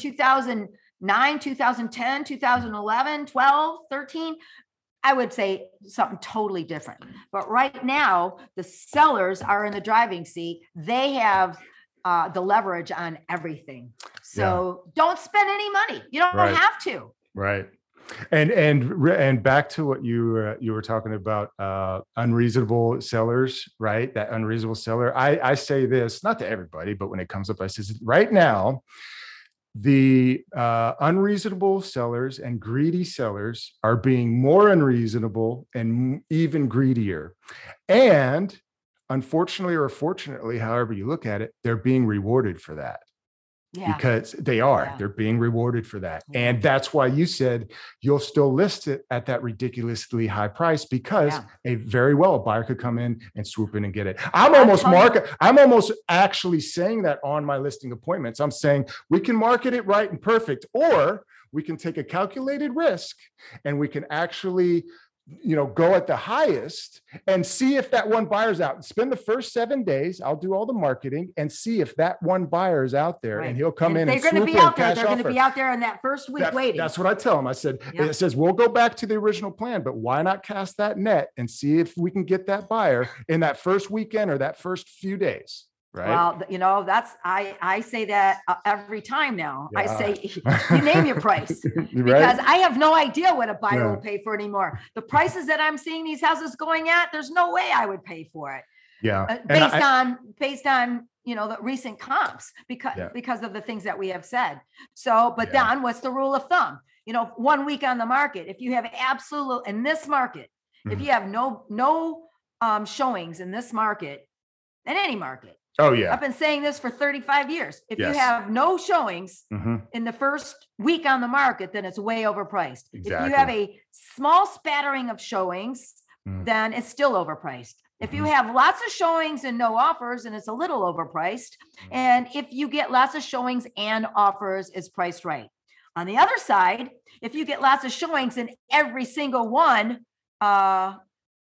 2009, 2010, 2011, 12, 13, I would say something totally different. But right now, the sellers are in the driving seat. They have uh, the leverage on everything. So don't spend any money. You don't Right. have to. Right. And and and back to what you were you were talking about uh unreasonable sellers, right? That unreasonable seller. I I say this not to everybody, but when it comes up, I says right now, the uh, unreasonable sellers and greedy sellers are being more unreasonable and even greedier. And unfortunately or fortunately, however you look at it, they're being rewarded for that Yeah. because they are Yeah. they're being rewarded for that Yeah. and that's why you said you'll still list it at that ridiculously high price because a very well a buyer could come in and swoop in and get it i'm almost market i'm almost actually saying that on my listing appointments i'm saying we can market it right and perfect or we can take a calculated risk and we can actually you know go at the highest and see if that one buyer's out spend the first seven days i'll do all the marketing and see if that one buyer is out there Right. and he'll come And in they're going to be out there. They're going to be out there in that first week That- waiting. That's what I tell them. I said, Yeah. it says, we'll go back to the original plan, but why not cast that net and see if we can get that buyer in that first weekend or that first few days, right? Well, you know, that's I I say that uh, every time now. I say [LAUGHS] you name your price Right? because I have no idea what a buyer Yeah. will pay for anymore. The prices that I'm seeing these houses going at, there's no way I would pay for it Yeah. uh, based I- on based on you know the recent comps because Yeah. because of the things that we have said. So, but Yeah. Don, what's the rule of thumb? You know, one week on the market, if you have absolute in this market, if Mhm. you have no no um showings in this market, in any market, Oh, yeah. I've been saying this for 35 years. If Yes. you have no showings Mhm. in the first week on the market, then it's way overpriced. If you have a small spattering of showings, Mm. then it's still overpriced. If you Mhm. have lots of showings and no offers, and it's a little overpriced. Mm. And if you get lots of showings and offers, it's priced right. On the other side, if you get lots of showings and every single one uh,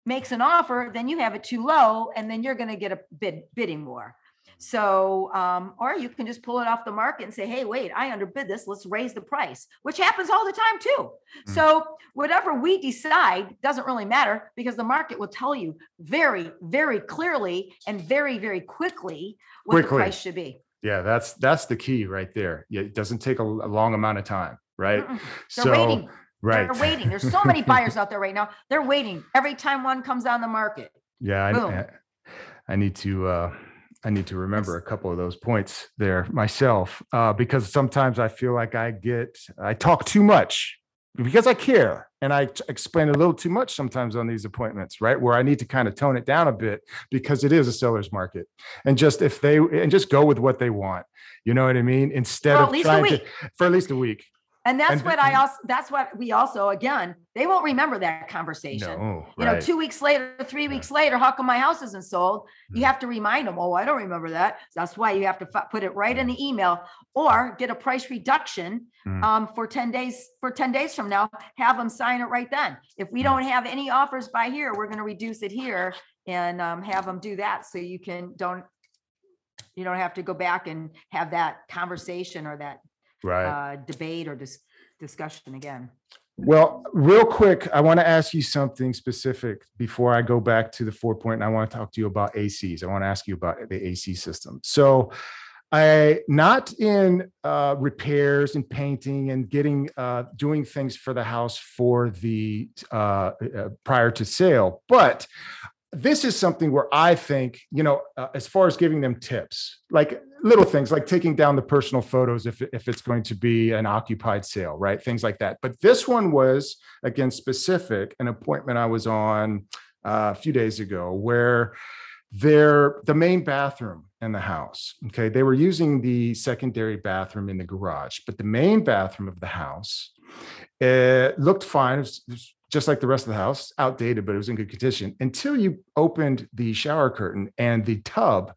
makes an offer, then you have it too low, and then you're going to get a bid bidding war. So, um, or you can just pull it off the market and say, "Hey, wait, I underbid this. Let's raise the price," which happens all the time too. Mm. So, whatever we decide doesn't really matter because the market will tell you very, very clearly and very, very quickly what Quickly. the price should be. Yeah. That's, that's the key right there. Yeah. It doesn't take a, a long amount of time, right? Waiting. Right. They're waiting. There's so many [LAUGHS] buyers out there right now. They're waiting every time one comes on the market. Yeah. I, I- I need to uh, I need to remember a couple of those points there myself uh, because sometimes I feel like I get I talk too much because I care and I t- explain a little too much sometimes on these appointments, right? Where I need to kind of tone it down a bit because it is a seller's market and just if they and just go with what they want, you know what I mean? Instead at of trying week. to for at least a week. And that's And what I also, that's what we also, again, they won't remember that conversation. No, You know, two weeks later, three Yeah. weeks later, how come my house isn't sold? You Mm. have to remind them, oh, I don't remember that. So That's why you have to fu- put it right in the email or get a price reduction Mm. um, for 10 days, for 10 days from now, have them sign it right then. If we Mm. don't have any offers by here, we're going to reduce it here and um, have them do that. So you can, don't, you don't have to go back and have that conversation or that right. uh, debate or dis- discussion again. Well, real quick, I want to ask you something specific before I go back to the four point. And I want to talk to you about ACs. I want to ask you about the AC system. So, I not in uh, repairs and painting and getting uh, doing things for the house for the uh, uh, prior to sale, but this is something where I think, you know, uh, as far as giving them tips, like little things like taking down the personal photos if, if it's going to be an occupied sale, right? Things like that. But this one was, again, specific, an appointment I was on uh, a few days ago where they're the main bathroom in the house. Okay. They were using the secondary bathroom in the garage, but the main bathroom of the house it looked fine. It was just like the rest of the house, outdated, but it was in good condition until you opened the shower curtain and the tub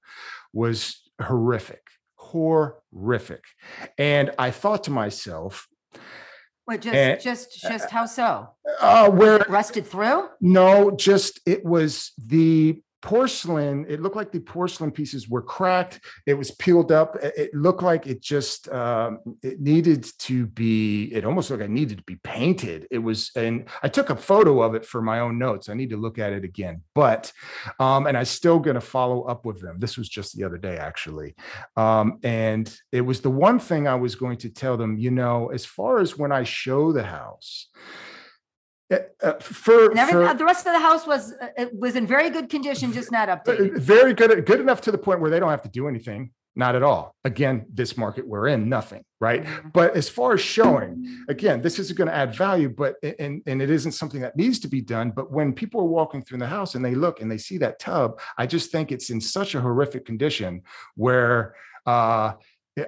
was horrific, horrific. And I thought to myself, Wait, just, And- just, just how so? uh, where Rusted through? no, just it was the porcelain it looked like the porcelain pieces were cracked. It was peeled up. It looked like it just um, it needed to be it almost looked like it needed to be painted. It was and i took a photo of it for my own notes. I need to look at it again. But um and i still going to follow up with them. This was just the other day actually. Um and it was the one thing i was going to tell them you know as far as when i show the house uh, uh, for, for the rest of the house was, uh, was in very good condition, just not Uh, updated. very good good enough to the point where they don't have to do anything not at all again this market we're in nothing right Mhm. but as far as showing again this isn't going to add value but and and it isn't something that needs to be done but when people are walking through the house and they look and they see that tub i just think it's in such a horrific condition where uh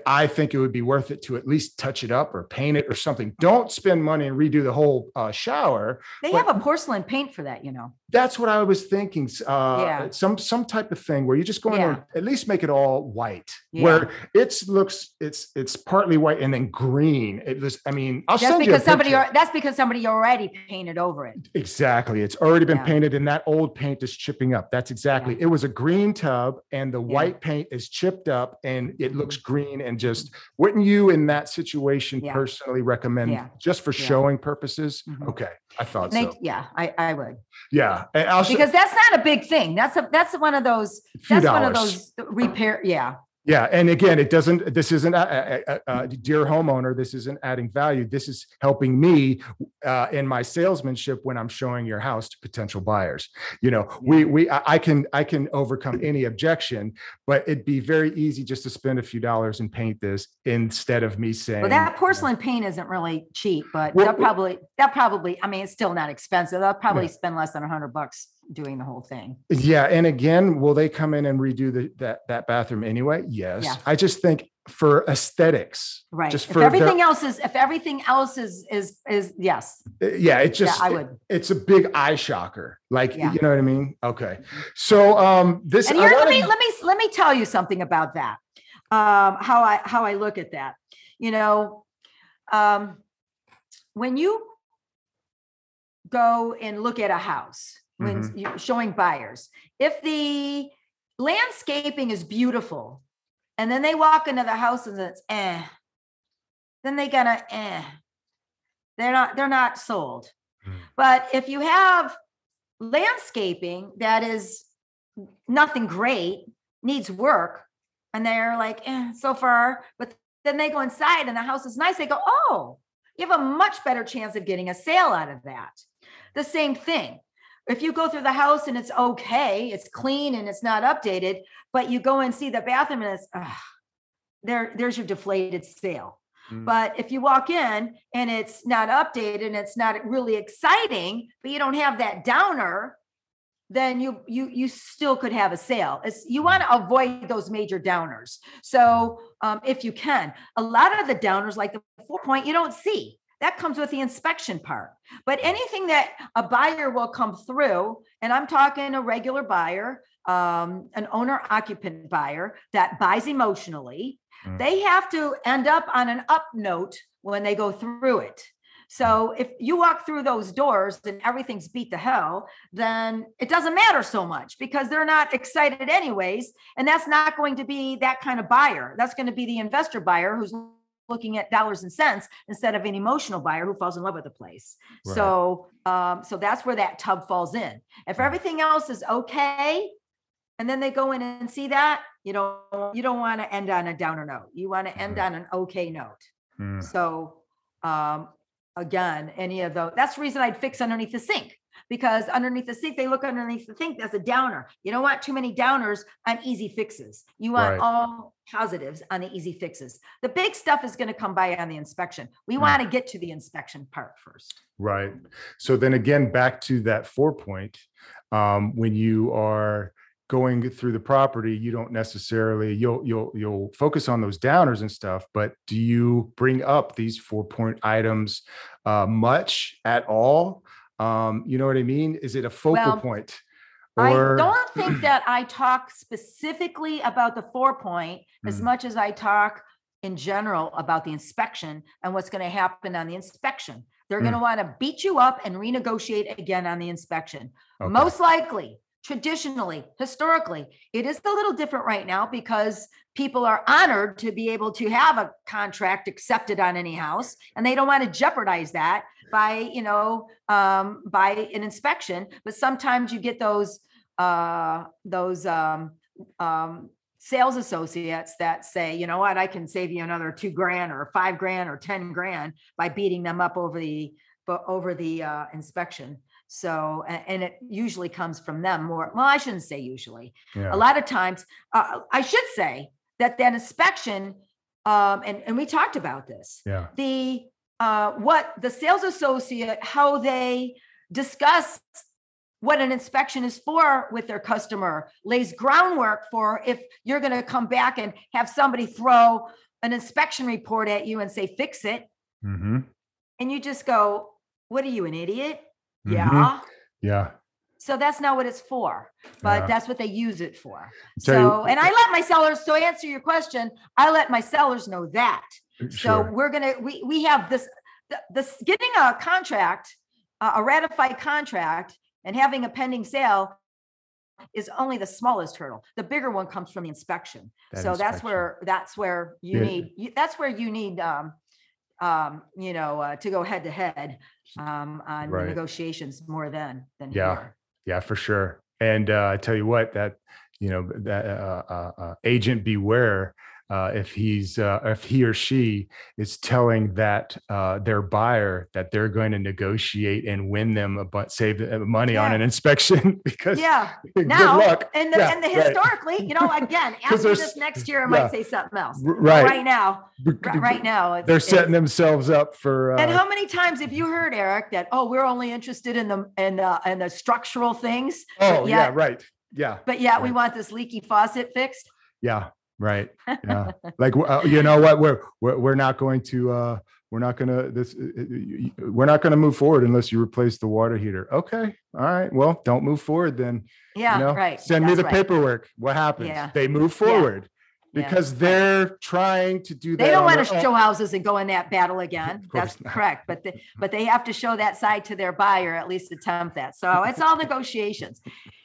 I think it would be worth it to at least touch it up or paint it or something. Don't spend money and redo the whole uh, shower They but- have a porcelain paint for that, you know. That's what I was thinking. Uh, Yeah. Some some type of thing where you just go in Yeah. there, at least make it all white, Yeah. where it's looks it's it's partly white and then green. It was. I mean, I'll That's send you because somebody, picture. that's because somebody already painted over it. Exactly. It's already been Yeah. painted and that old paint is chipping up. That's exactly. It was a green tub and the white paint is chipped up and it looks green and just wouldn't you in that situation personally recommend just for showing purposes? Mhm. Okay. I thought They, so. yeah, I, I would, Yeah. Because that's not a big thing. That's a, that's one of those, that's one of those repair, yeah. Yeah, and again, it doesn't. This isn't a, dear homeowner. This isn't adding value. This is helping me uh, in my salesmanship when I'm showing your house to potential buyers. You know, we we I can I can overcome any objection, but it'd be very easy just to spend a few dollars and paint this instead of me saying. Well, that porcelain paint isn't really cheap, but Well, they'll probably, they'll probably, I mean, it's still not expensive. They'll probably spend less than a hundred bucks doing the whole thing. Yeah, and again, will they come in and redo the that that bathroom anyway? Yes. Yeah. I just think for aesthetics, Right. Just If for their- everything else is, if everything else is, is, is, yes, uh, yeah, it yeah, just I would. it's a big eye shocker. Like, Yeah. you know what I mean? Okay. So um this And here, let me, let me, let me tell you something about that. Um, how I, how I look at that. You know, um, when you go and look at a house, when Mm-hmm. you're showing buyers, if the landscaping is beautiful, and then they walk into the house and it's eh, then they gonna eh. They're not, they're not sold. Mm. But if you have landscaping that is nothing great, needs work, and they're like, eh, so far, but then they go inside and the house is nice, they go, oh, you have a much better chance of getting a sale out of that. The same thing. If you go through the house and it's okay, it's clean and it's not updated, but you go and see the bathroom and it's, ugh, there, there's your deflated sale. Mm. But if you walk in and it's not updated and it's not really exciting, but you don't have that downer, then you you you still could have a sale. It's, you want to avoid those major downers. So um, if you can, a lot of the downers, like the four point, you don't see. That comes with the inspection part. But anything that a buyer will come through, and I'm talking a regular buyer, um, an owner occupant buyer that buys emotionally, Mm. they have to end up on an up note when they go through it. So if you walk through those doors and everything's beat to hell, then it doesn't matter so much because they're not excited anyways. And that's not going to be that kind of buyer. That's going to be the investor buyer who's looking at dollars and cents instead of an emotional buyer who falls in love with the place. Right. So um, so that's where that tub falls in. If everything else is okay, and then they go in and see that, you don't you don't want to end on a downer note. You want to end Mhm. on an okay note. Mm. So um again, any of those, that's the reason I'd fix underneath the sink. Because underneath the sink, they look underneath the sink, that's a downer. You don't want too many downers on easy fixes. You want Right. all positives on the easy fixes. The big stuff is going to come by on the inspection. We Mm. want to get to the inspection part first. Right. So then again, back to that four point, um, when you are going through the property, you don't necessarily you'll you'll you'll focus on those downers and stuff, but do you bring up these four point items uh, much at all? Um, you know what I mean? Is it a focal Well, point? I don't think that I talk specifically about the four point [CLEARS THROAT] as Mm. much as I talk in general about the inspection and what's going to happen on the inspection. They're going to Mm. want to beat you up and renegotiate again on the inspection. Okay. Most likely, traditionally, historically, it is a little different right now because people are honored to be able to have a contract accepted on any house and they don't want to jeopardize that by, you know, um, by an inspection. But sometimes you get those, uh, those, um, um, sales associates that say, you know what, I can save you another two grand or five grand or 10 grand by beating them up over the, over the, uh, inspection. So, and it usually comes from them more, well, I shouldn't say usually. Yeah. A lot of times, uh, I should say that that inspection, um, and, and we talked about this, Yeah. the, uh, what the sales associate, how they discuss what an inspection is for with their customer, lays groundwork for if you're gonna come back and have somebody throw an inspection report at you and say, fix it, mm-hmm. and you just go, what are you, an idiot? Mhm. Yeah. Yeah. So that's not what it's for, but Yeah. that's what they use it for. Tell you- So, and I let my sellers, so answer your question, I let my sellers know that. Sure. So we're gonna, we, we have this, this, getting a contract, a a ratified contract and having a pending sale is only the smallest hurdle. The bigger one comes from the inspection. That So that's where, that's where you Yeah. need, you- that's where you need, um, um, you know, uh, to go head to head, um, on Right. negotiations more than, than Yeah. here. Yeah, for sure. And uh, I tell you what, that you know that uh, uh, uh, agent beware uh, if he's uh, if he or she is telling that uh, their buyer that they're going to negotiate and win them a bunch, save them money on an inspection [LAUGHS] because Yeah. [LAUGHS] Now, and the, Yeah, and the right. historically, you know, again, [LAUGHS] after this next year, I yeah. might say something else. Right, Right now, right now. it's- They're setting themselves up for. And Uh, how many times have you heard, Eric, that, oh, we're only interested in the, in the, in the structural things, oh yeah, right. Yeah, but yet we want this leaky faucet fixed? yeah, right. Yeah, [LAUGHS] like uh, you know what? We're we're we're not going to. uh we're not gonna this. uh, uh, We're not gonna move forward unless you replace the water heater. Okay, all right. Well, don't move forward then. you Yeah, know? right. Send me the right. paperwork. What happens? Yeah. They move forward Yeah, because right. they're trying to do that. They don't want to show houses and go in that battle [LAUGHS] again. That's not. correct. But, they- but they have to show that side to their buyer, at least attempt that. So it's all negotiations.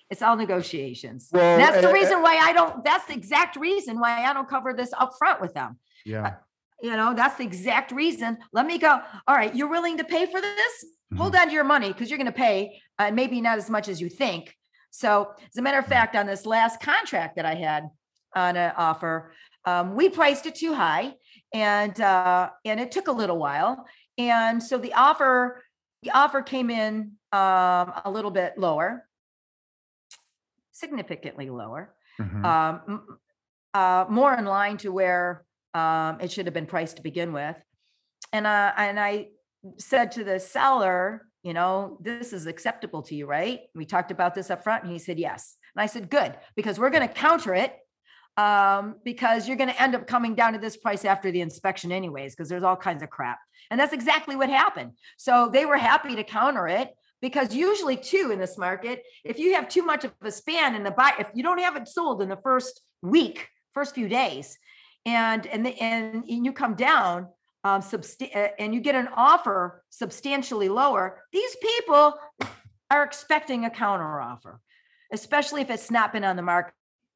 It's all negotiations. Well, And That's the eh, reason why I don't, that's the exact reason why I don't cover this up front with them. Yeah. You know, that's the exact reason. Let me go. All right, you're willing to pay for this? Hold on to your money because you're going to pay, uh, maybe not as much as you think. So as a matter of fact, on this last contract that I had on an offer, um, we priced it too high and, uh, and it took a little while. And so the offer, the offer came in, um, a little bit lower, significantly lower Mhm. um, uh, more in line to where um, it should have been priced to begin with. And uh, and I said to the seller, you know, this is acceptable to you, right? We talked about this up front, and he said yes. And I said, good, because we're going to counter it. Um, because you're going to end up coming down to this price after the inspection, anyways, because there's all kinds of crap. And that's exactly what happened. So they were happy to counter it because usually too in this market if you have too much of a span in the buy if you don't have it sold in the first week first few days and and the, and, and you come down um subst- uh, and you get an offer substantially lower these people are expecting a counter offer especially if it's not been on the market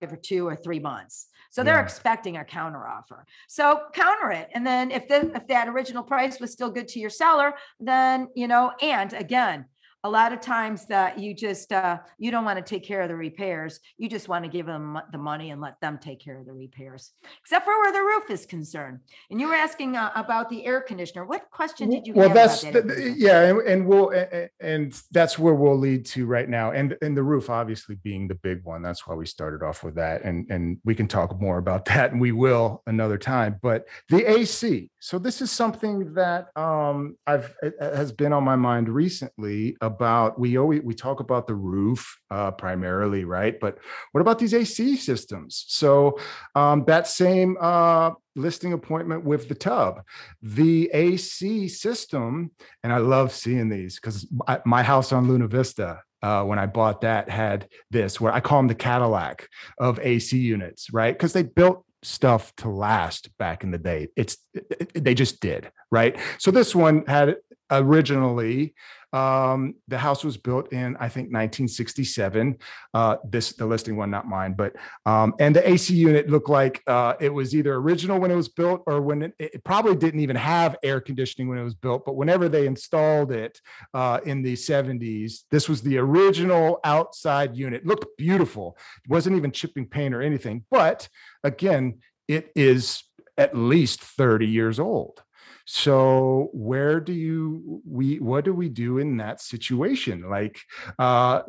for two or three months so they're Yeah. expecting a counter offer so counter it and then if the if that original price was still good to your seller then you know and again a lot of times that you just uh you don't want to take care of the repairs you just want to give them the money and let them take care of the repairs. Except for where the roof is concerned. And you were asking uh, about the air conditioner. What question did you well that's that the- air the- conditioner? yeah and, and we'll a- a- and that's where we'll lead to right now. And and the roof obviously being the big one that's why we started off with that. And and we can talk more about [LAUGHS] that and we will another time. But the ac so this is something that um i've has been on my mind recently about we always we talk about the roof uh primarily right but what about these ac systems so um that same uh listing appointment with the tub the AC system, and I love seeing these because my house on Luna Vista, uh, when I bought that, had this where I call them the Cadillac of AC units, right? Because they built stuff to last back in the day. It's it- it- they just did, right? So this one had originally Um, the house was built in, I think, 1967. Uh, this the listing one, not mine, but um, and the AC unit looked like uh, it was either original when it was built or when it, it probably didn't even have air conditioning when it was built. But whenever they installed it uh, in the 70s, this was the original outside unit. looked beautiful. It wasn't even chipping paint or anything. But again, it is at least 30 years old. So where do you we what do we do in that situation? Like uh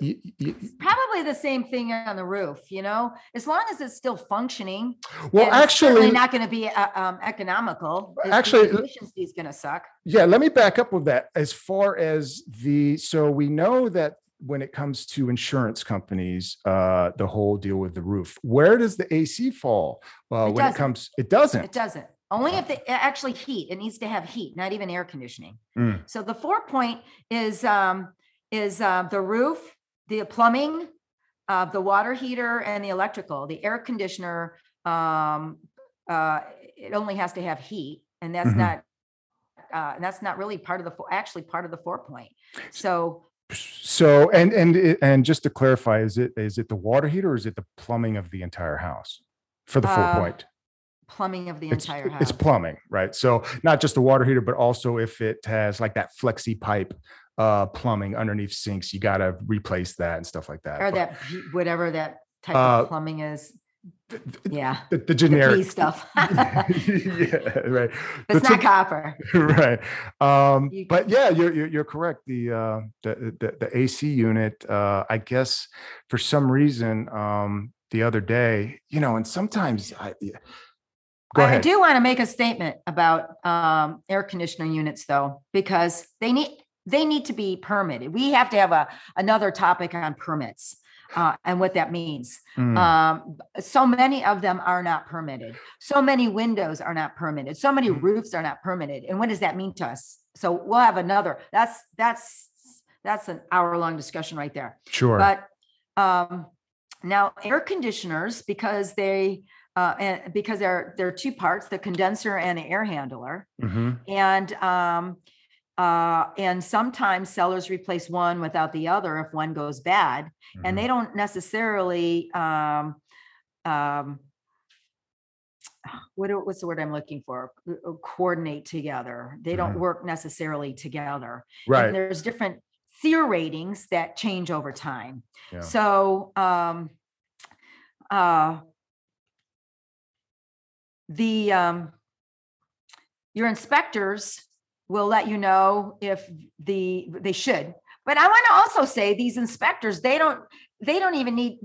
y- y- Probably the same thing on the roof, you know, as long as it's still functioning. well and it's certainly actually Not going to be uh, um, economical. Actually, Efficiency is going to suck. Yeah, let me back up with that. As far as the, so we know that when it comes to insurance companies, uh, the whole deal with the roof, where does the AC fall? Uh, It when it doesn't. comes, it doesn't. It doesn't. Only if they actually heat. It needs to have heat, not even air conditioning. Mm. So the four point is um is uh, the roof, the plumbing, uh, the water heater, and the electrical. The air conditioner, um, uh, it only has to have heat, and that's Mhm. not. Uh, and that's not really part of the four, actually part of the four point. So So, and, and, and just to clarify, is it, is it the water heater or is it the plumbing of the entire house? For the four Uh, point? Plumbing of the It's, entire house. it's plumbing, right? So not just the water heater, but also if it has like that flexi pipe, uh, plumbing underneath sinks, you gotta replace that and stuff like that. or But that whatever that type Uh, of plumbing is. th- th- Yeah, The, the the generic. P stuff. [LAUGHS] yeah, right. It's The not copper. [LAUGHS] right. Um, You- but yeah, you're, you're, you're correct. The, uh, the, the, the AC unit, uh, I guess for some reason, um, the other day, you know, and sometimes I, go I do want to make a statement about um, air conditioner units though, because they need, they need to be permitted. We have to have a, another topic on permits uh, and what that means. Mm, Um, so many of them are not permitted. So many windows are not permitted. So many Mhm. roofs are not permitted. And what does that mean to us? So we'll have another, that's, that's, that's an hour long discussion right there. sure. But um, now air conditioners, because they, uh, and because there are they're two parts, the condenser and the air handler. Mhm. And, um, uh, and sometimes sellers replace one without the other if one goes bad and Mhm. they don't necessarily, um, um, what, what's the word I'm looking for? Uh, Coordinate together. They don't Mhm. work necessarily together. And Right. there's different SEER ratings that change over time. Yeah. So, um, uh, the, um, your inspectors will let you know if the, they should. But I want to also say these inspectors, they don't, they don't even need,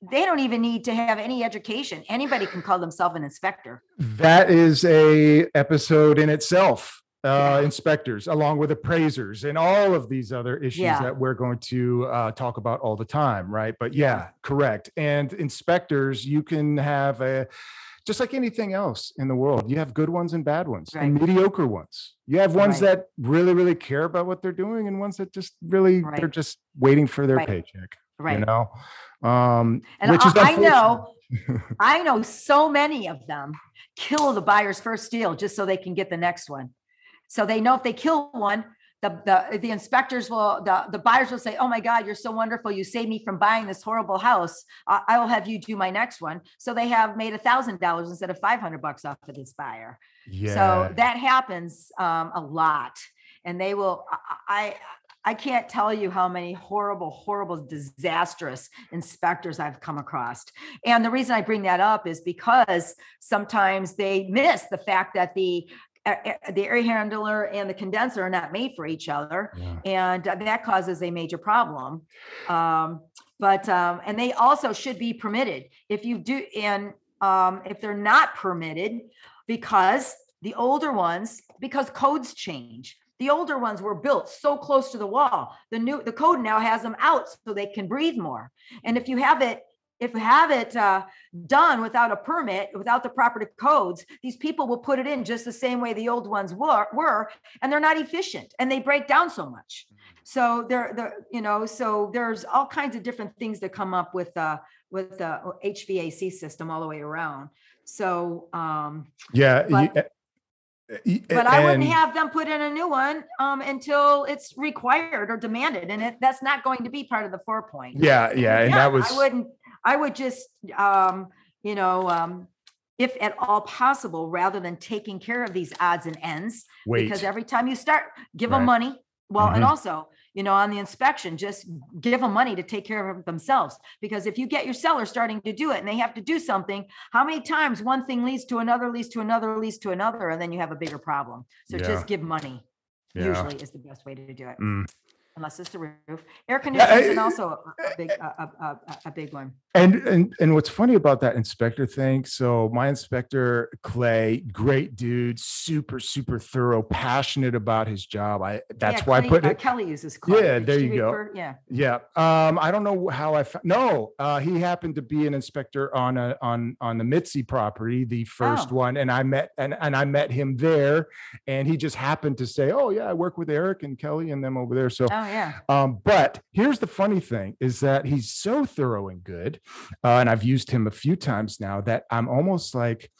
they don't even need to have any education. Anybody can call themselves an inspector. That is a episode in itself. Uh, inspectors, along with appraisers, and all of these other issues Yeah. that we're going to uh, talk about all the time, right? But yeah, correct. And inspectors, you can have a just like anything else in the world. You have good ones and bad ones, and mediocre ones. You have ones Right. that really, really care about what they're doing, and ones that just really they're just waiting for their Right. paycheck. Right. You know, um, And which is I- I know- [LAUGHS] I know so many of them kill the buyer's first deal just so they can get the next one. So they know if they kill one, the, the, the inspectors will, the, the buyers will say, oh my God, you're so wonderful. You saved me from buying this horrible house. I, I will have you do my next one. So they have made a thousand dollars instead of 500 bucks off of this buyer. yeah. So that happens um, a lot. And they will, I, I, can't tell you how many horrible, horrible, disastrous inspectors I've come across. And the reason I bring that up is because sometimes they miss the fact that the the air handler and the condenser are not made for each other Yeah. and uh, that causes a major problem. Um, but um, and they also should be permitted if you do, and um, if they're not permitted, because the older ones, because codes change. The older ones were built so close to the wall. The new the code now has them out so they can breathe more. And if you have it, if we have it uh, done without a permit, without the proper codes, these people will put it in just the same way the old ones were, were and they're not efficient and they break down so much. So there, you know, so there's all kinds of different things that come up with uh with the HVAC system all the way around. So um Yeah, But- Y- But I wouldn't have them put in a new one um, until it's required or demanded, and it, that's not going to be part of the four point. Yeah, yeah, and that was I wouldn't, I would just, um, you know, um, if at all possible, rather than taking care of these odds and ends, wait. because every time you start, give them money. Well, and Mhm. also, you know, on the inspection, just give them money to take care of themselves. Because if you get your seller starting to do it and they have to do something, how many times one thing leads to another, leads to another, leads to another, and then you have a bigger problem. So Yeah. just give money. Yeah. Usually is the best way to do it, Mm. Unless it's the roof. Air conditioning is also a- a big, a, a, a, big one. And and and what's funny about that inspector thing? So my inspector Clay, great dude, super super thorough, passionate about his job. I that's Yeah, why I put uh, it. Kelly uses. Clay. Yeah, Did there you go. refer- Yeah. Yeah. Um, I don't know how I found no, uh, he happened to be an inspector on a on on the Mitzi property, the first Oh. one, and I met and and I met him there, and he just happened to say, Oh, yeah, I work with Eric and Kelly and them over there. So Oh, yeah. um, but here's the funny thing is that he's so thorough and good, uh, and I've used him a few times now that I'm almost like,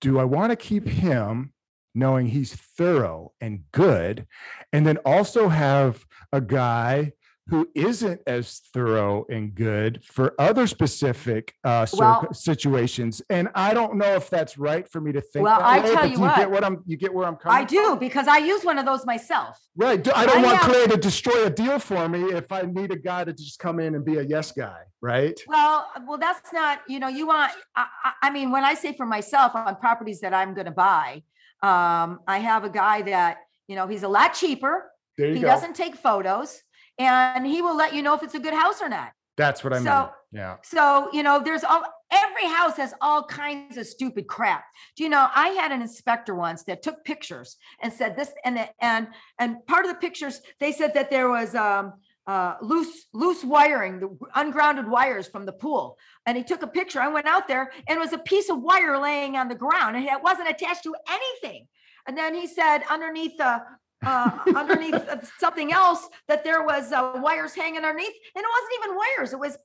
do I want to keep him knowing he's thorough and good, and then also have a guy who isn't as thorough and good for other specific uh, circ- Well- situations? And I don't know if that's right for me to think. Well, I way, tell but you do get what. what I'm. You get where I'm coming. I do because I use one of those myself. Right. I don't I want have- Clay to destroy a deal for me if I need a guy to just come in and be a yes guy. Right. Well, well, that's not, you know, you want, I, I, mean, when I say for myself on properties that I'm gonna buy, um, I have a guy that, you know, he's a lot cheaper. There you He go. doesn't take photos and he will let you know if it's a good house or not. That's what I mean. So- Yeah. So, you know, there's all, every house has all kinds of stupid crap. Do you know, I had an inspector once that took pictures and said this, and, the- and, and part of the pictures, they said that there was, um, uh, loose, loose wiring, the ungrounded wires from the pool. And he took a picture. I went out there and it was a piece of wire laying on the ground and it wasn't attached to anything. And then he said underneath the, uh, underneath something else that there was uh, wires hanging underneath and it wasn't even wires. It was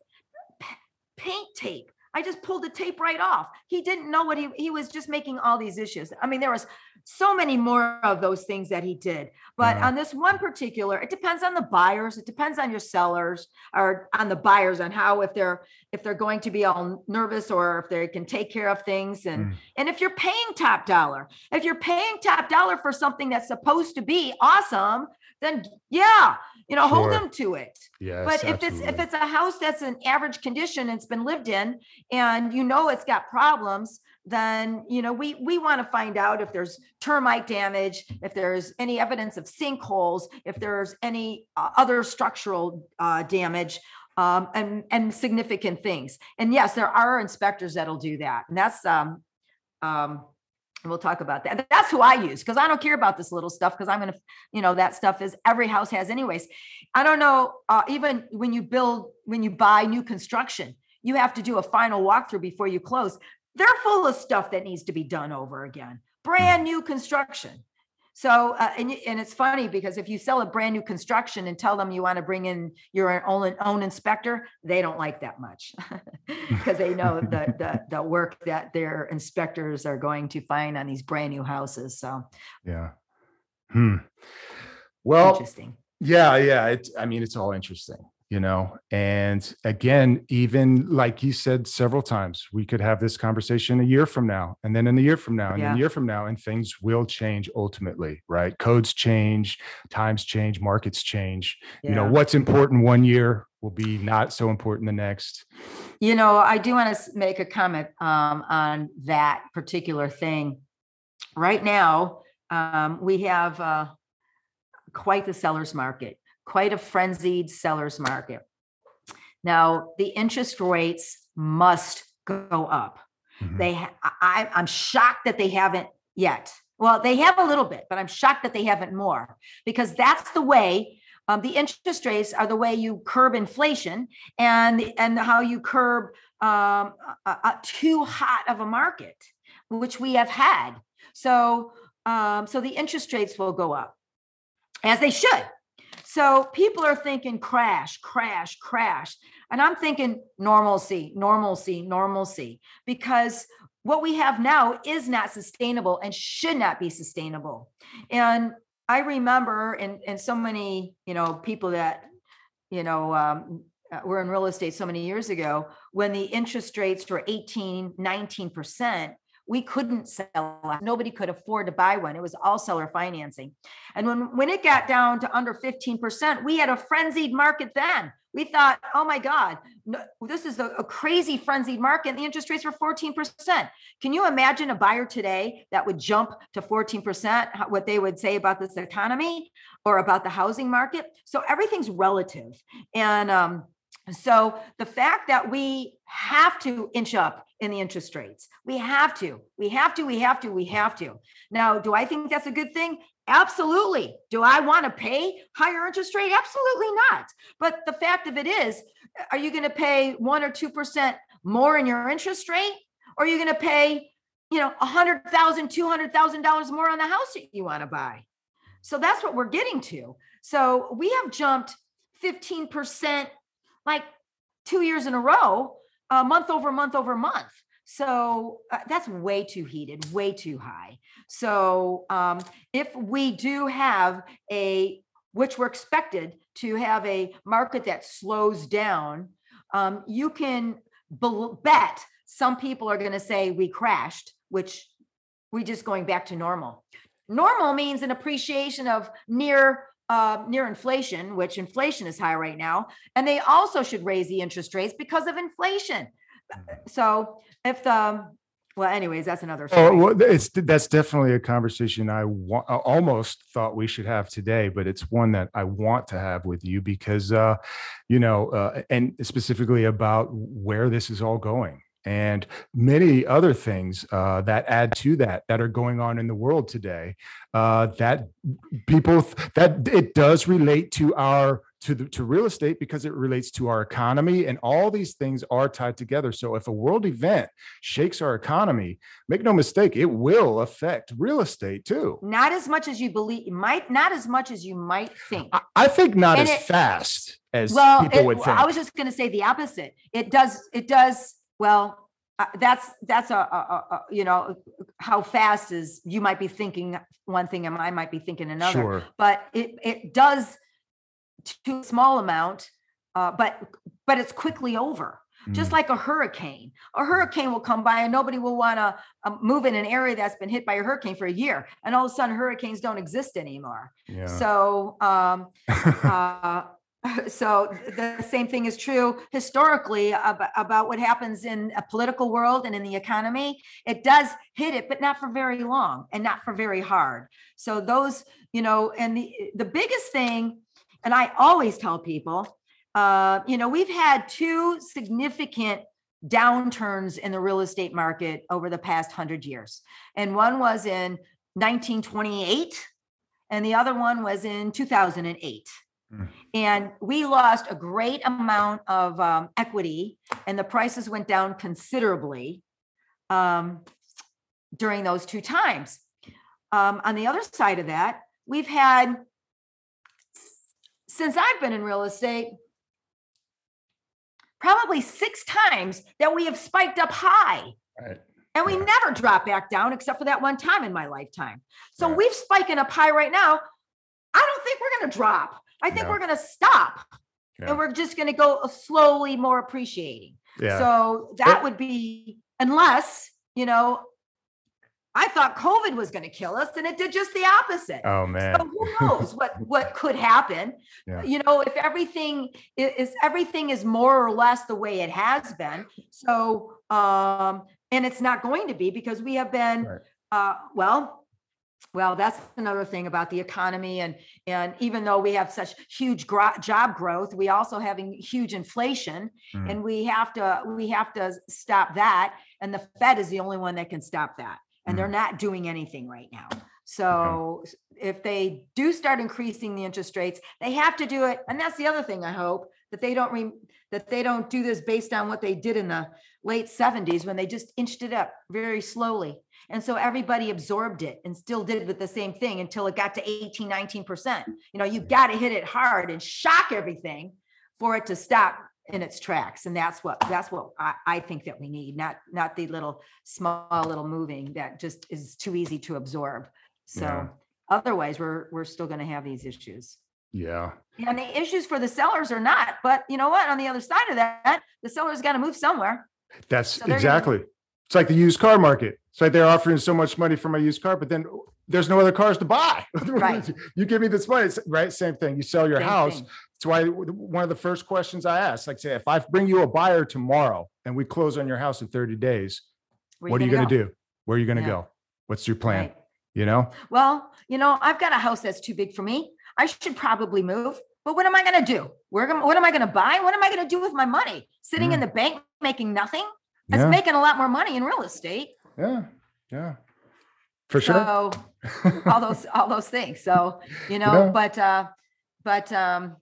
pa- paint tape. I just pulled the tape right off. He didn't know what he, he was just making all these issues. I mean, there was so many more of those things that he did. But Yeah. on this one particular, it depends on the buyers. It depends on your sellers or on the buyers on how, if they're, if they're going to be all nervous or if they can take care of things. And, Mm. and if you're paying top dollar, if you're paying top dollar for something that's supposed to be awesome, then yeah, you know, hold them to it. Yes. But if it's if it's a house that's an average condition, and it's been lived in, and you know it's got problems, then you know we we want to find out if there's termite damage, if there's any evidence of sinkholes, if there's any uh, other structural uh, damage. Um, and and significant things, and yes, there are inspectors that'll do that, and that's um, um, we'll talk about that. That's who I use because I don't care about this little stuff because I'm gonna, you know, that stuff is every house has anyways. I don't know, uh, even when you build, when you buy new construction, you have to do a final walkthrough before you close. They're full of stuff that needs to be done over again. Brand new construction. So, uh, and, and it's funny because if you sell a brand new construction and tell them you want to bring in your own, own inspector, they don't like that much. [LAUGHS] Because they know the, the, the work that their inspectors are going to find on these brand new houses. So yeah. Hmm. Well, interesting. Yeah, yeah. It's I mean, it's all interesting, you know. And again, even like you said several times, we could have this conversation a year from now, and then in a year from now, and Yeah. a year from now, and things will change ultimately, right? Codes change, times change, markets change. You know, what's important one year will be not so important the next. You know, I do want to make a comment um, on that particular thing. Right now, um, we have uh, quite the seller's market, quite a frenzied seller's market. Now, the interest rates must go up. Mhm. They, I, I'm shocked that they haven't yet. Well, they have a little bit, but I'm shocked that they haven't more because that's the way. Um, the interest rates are the way you curb inflation and and how you curb um, a, a- too hot of a market, which we have had. So, um, so the interest rates will go up as they should. So people are thinking crash, crash, crash. And I'm thinking normalcy, normalcy, normalcy, because what we have now is not sustainable and should not be sustainable. And I remember, and and so many, you know, people that, you know, um, uh, were in real estate so many years ago when the interest rates were 18, 19 percent we couldn't sell nobody could afford to buy one. It was all seller financing. And when when it got down to under 15% we had a frenzied market then. We thought oh my god no, this is a, a, crazy frenzied market and the interest rates were 14% can you imagine a buyer today that would jump to 14% what they would say about this economy or about the housing market? So everything's relative. And um, so the fact that we have to inch up in the interest rates, we have to, we have to, we have to, we have to. Now, do I think that's a good thing? Absolutely. Do I want to pay higher interest rate? Absolutely not. But the fact of it is, are you going to pay one or two percent more in your interest rate, or are you going to pay, you know, a hundred thousand, two hundred thousand dollars more on the house that you want to buy? So that's what we're getting to. So we have jumped fifteen percent like two years in a row, uh, month over month over month. So uh, that's way too heated, way too high. So um, if we do have a, which we're expected to have a market that slows down, um, you can be- bet some people are going to say we crashed, which we just going back to normal. Normal means an appreciation of near uh, near inflation, which inflation is high right now, and they also should raise the interest rates because of inflation. Mm-hmm. So if the well, anyways, that's another. Oh, well, it's that's definitely a conversation I wa- I almost thought we should have today, but it's one that I want to have with you because, uh, you know, uh, and specifically about where this is all going and many other things uh, that add to that that are going on in the world today uh, that people that it does relate to our to the to real estate because it relates to our economy and all these things are tied together. So if a world event shakes our economy make no mistake it will affect real estate too. Not as much as you believe might not as much as you might think. I, I think not and as it, fast as well, people it, would think. i was just going to say the opposite. It does it does well uh, that's that's a, a, a, you know how fast is you might be thinking one thing and I might be thinking another. Sure. But it it does to a small amount, uh, but but it's quickly over. Mm. Just like a hurricane, a hurricane will come by and nobody will want to uh, move in an area that's been hit by a hurricane for a year, and all of a sudden hurricanes don't exist anymore. Yeah. So um, [LAUGHS] uh, [LAUGHS] so the same thing is true historically about, about, what happens in a political world and in the economy. It does hit it but not for very long and not for very hard. So those you know and the the biggest thing and i always tell people uh, you know we've had two significant downturns in the real estate market over the past 100 years. And one was in 1928 and the other one was in 2008 Mm. And we lost a great amount of um, equity, and the prices went down considerably um, during those two times. Um, on the other side of that, we've had, since I've been in real estate, probably six times that we have spiked up high. Right. And we never drop back down except for that one time in my lifetime. So right. we've spiking up high right now. I don't think we're going to drop. I think we're going to stop yeah. and we're just going to go slowly more appreciating. Yeah. So that would be, unless, you know, I thought COVID was going to kill us and it did just the opposite. Oh man. So who knows what what [LAUGHS] could happen? Yeah. You know, if everything is everything is more or less the way it has been. So um and it's not going to be because we have been right. uh well well, that's another thing about the economy, and and even though we have such huge gro- job growth, we also having huge inflation, mm. and we have to we have to stop that. And the Fed is the only one that can stop that, and mm. they're not doing anything right now. So okay. if they do start increasing the interest rates, they have to do it, and that's the other thing. I hope that they don't re- that they don't do this based on what they did in the late 70s when they just inched it up very slowly and so everybody absorbed it and still did with the same thing until it got to 18, 19%. You know, you got to hit it hard and shock everything for it to stop in its tracks. And that's what, that's what I, I think that we need, not, not the little, small little moving that just is too easy to absorb. Yeah. So otherwise, we're, we're still gonna have these issues. Yeah. And the issues for the sellers are not, but you know what? On the other side of that, the seller's got to move somewhere. That's So they're gonna- exactly. It's like the used car market. It's like they're offering so much money for my used car, but then there's no other cars to buy. [LAUGHS] Right. you give me this money, it's- right? Same thing. You sell your Same house. thing. That's why one of the first questions I ask, like say, if I bring you a buyer tomorrow and we close on your house in 30 days, Where what are you going gonna do? Where are you going to Yeah. go? What's your plan? Right. You know? Well, you know, I've got a house that's too big for me. I should probably move. But what am I going to do? Where what am I going to buy? What am I going to do with my money? Sitting in mm. the bank making nothing? That's. Yeah. making a lot more money in real estate. Yeah. Yeah. For sure. So [LAUGHS] all those all those things. So, you know, know? but uh but um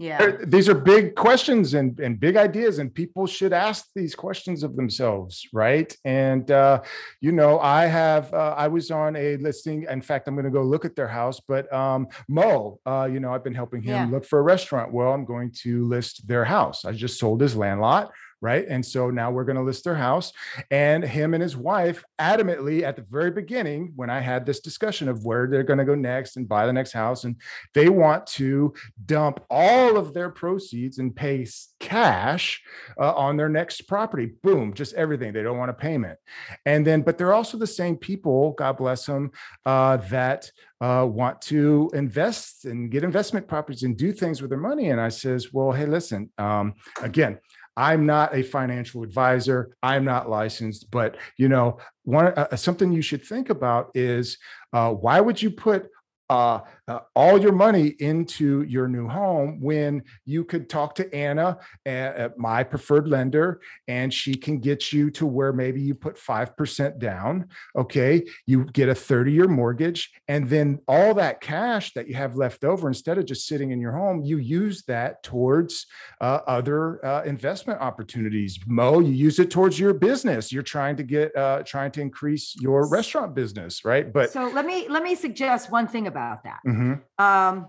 yeah. These are big questions and, and big ideas, and people should ask these questions of themselves, right? And uh, you know, I have uh, I was on a listing. In fact, I'm going to go look at their house. But um, Mo, uh, you know, I've been helping him Yeah. look for a restaurant. Well, I'm going to list their house. I just sold his land lot, right? And so now we're going to list their house. And him and his wife adamantly at the very beginning, when I had this discussion of where they're going to go next and buy the next house, and they want to dump all of their proceeds and pay cash uh, on their next property. Boom, just everything. They don't want a payment. And then, but they're also the same people, God bless them, uh, that uh, want to invest and get investment properties and do things with their money. And I says, well, hey, listen, um, again, I'm not a financial advisor. I'm not licensed, but you know, one uh, something you should think about is uh, why would you put uh, uh, all your money into your new home when you could talk to Anna, uh, my preferred lender, and she can get you to where maybe you put 5% down. Okay. You get a 30 year mortgage, and then all that cash that you have left over, instead of just sitting in your home, you use that towards uh, other uh, investment opportunities. Mo, you use it towards your business. You're trying to get, uh, trying to increase your restaurant business, right? But So let me let me suggest one thing about that. Mhm. Um,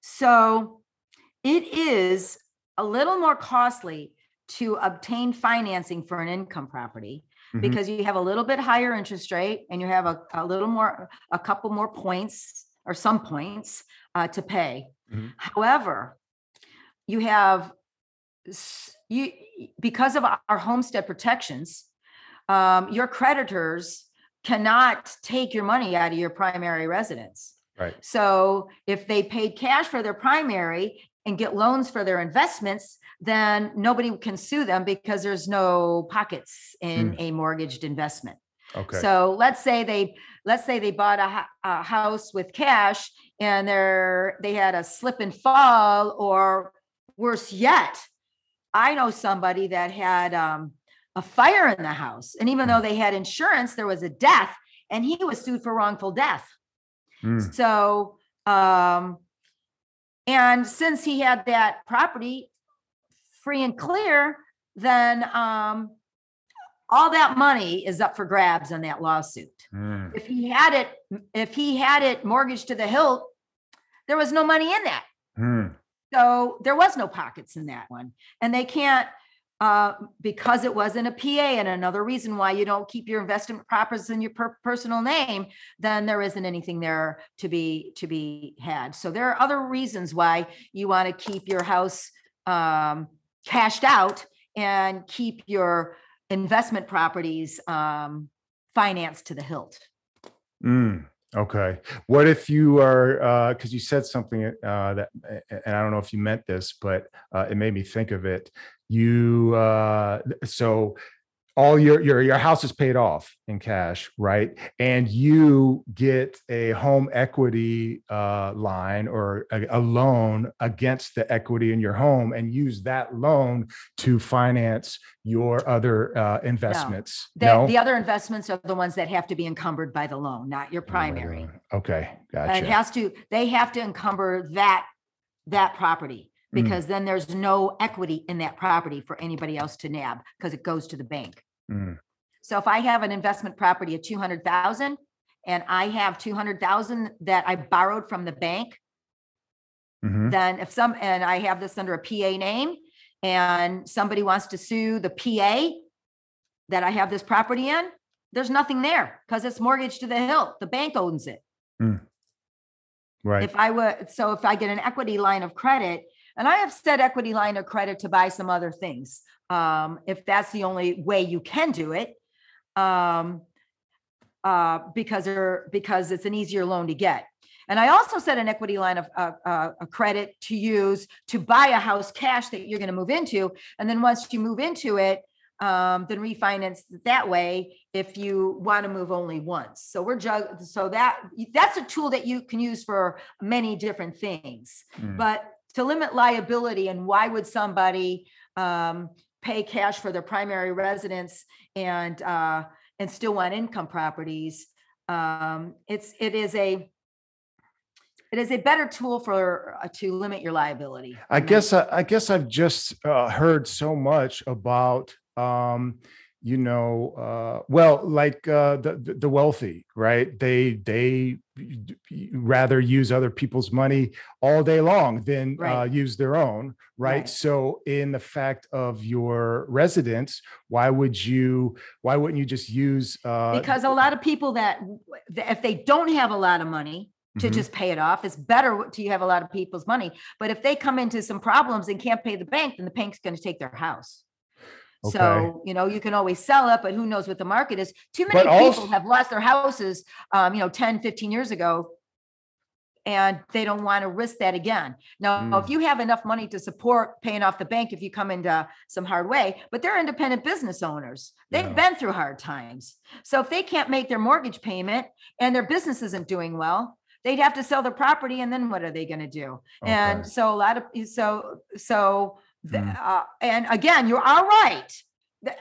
so it is a little more costly to obtain financing for an income property Mhm. because you have a little bit higher interest rate and you have a, a little more, a couple more points or some points uh, to pay. Mhm. However, you have you because of our homestead protections, um, your creditors cannot take your money out of your primary residence. Right. So if they paid cash for their primary and get loans for their investments, then nobody can sue them because there's no pockets in a mortgaged investment. Okay. So let's say they, let's say they bought a, a house with cash and they're, they had a slip and fall or worse yet, I know somebody that had um, a fire in the house. And even though they had insurance, there was a death and he was sued for wrongful death. Mm, So, um, and since he had that property free and clear, then, um, all that money is up for grabs on that lawsuit. mm, If he had it, if he had it mortgaged to the hilt, there was no money in that. mm. So there was no pockets in that one. And they can't, uh, because it wasn't a PA and another reason why you don't keep your investment properties in your per- personal name, then there isn't anything there to be, to be had. So there are other reasons why you want to keep your house, um, cashed out and keep your investment properties, um, financed to the hilt. Mm, okay. What if you are, uh, because you said something uh, that, and I don't know if you meant this, but uh, it made me think of it. You, uh, so all your your your house is paid off in cash, right? And you get a home equity uh, line or a, a loan against the equity in your home, and use that loan to finance your other uh, investments. The, the other investments are the ones that have to be encumbered by the loan, not your Uh, primary. Okay, It gotcha. has to, they have to encumber that, that property Mm. because then there's no equity in that property for anybody else to nab because it goes to the bank. Mm, So if I have an investment property of two hundred thousand and I have two hundred thousand that I borrowed from the bank, Mhm. then if some, and I have this under a PA name and somebody wants to sue the PA that I have this property in, there's nothing there because it's mortgaged to the hilt. The bank owns it. Right. If I would, so if I get an equity line of credit, and I have said equity line of credit to buy some other things, um, if that's the only way you can do it. Um, uh, because because it's an easier loan to get. And I also said an equity line of, uh, uh, a credit to use to buy a house cash that you're gonna move into. And then once you move into it, um, then refinance that way if you want to move only once. So we're jug, so that, that's a tool that you can use for many different things. Mm. But to limit liability and why would somebody um, pay cash for their primary residence and uh, and still want income properties? Um, it's it is a it is a better tool for uh, to limit your liability. I guess I, I guess I've just uh, heard so much about um, you know uh, well like uh, the the- the wealthy right they they rather use other people's money all day long than uh, use their own right? Right. so in the fact of your residence why would you why wouldn't you just use uh, because a lot of people that if they don't have a lot of money to Mhm. just pay it off it's better to you have a lot of people's money but if they come into some problems and can't pay the bank then the bank's going to take their house Okay. so you know you can always sell it but who knows what the market is too many But people have lost their houses um, you know 10 15 years ago and they don't want to risk that again now Mm. if you have enough money to support paying off the bank if you come into some hard way but they're independent business owners they've Yeah. been through hard times so if they can't make their mortgage payment and their business isn't doing well they'd have to sell their property and then what are they going to do and so a lot of so so Mm. uh, and again you are right.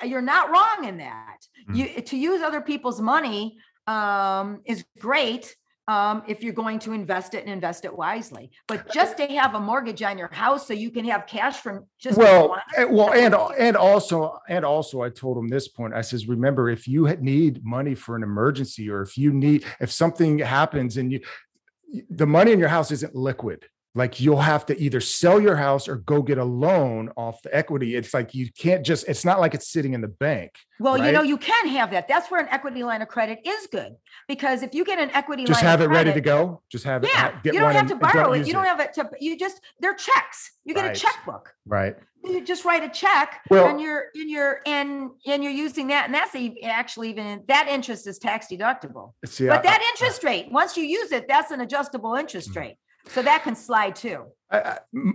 You're not wrong in that. Mm. you to use other people's money um is great um if you're going to invest it and invest it wisely. But just to have a mortgage on your house so you can have cash from just well eh, well and and also and also i told him this point i says remember if you need money for an emergency or if you need if something happens and you the money in your house isn't liquid like you'll have to either sell your house or go get a loan off the equity. It's like you can't just it's not like it's sitting in the bank well you know you can have that. That's where an equity line of credit is good because if you get an equity line, just line have of it ready to credit- go. Just have it yeah you don't have to borrow it. you don't have it to you just they're checks. You get Right. a checkbook. Right. You just write a check Well- and you're and you're and and you're using that and that's e- actually even that interest is tax deductible. See but I- that interest rate once you use it that's an adjustable interest Mm. rate so that can slide too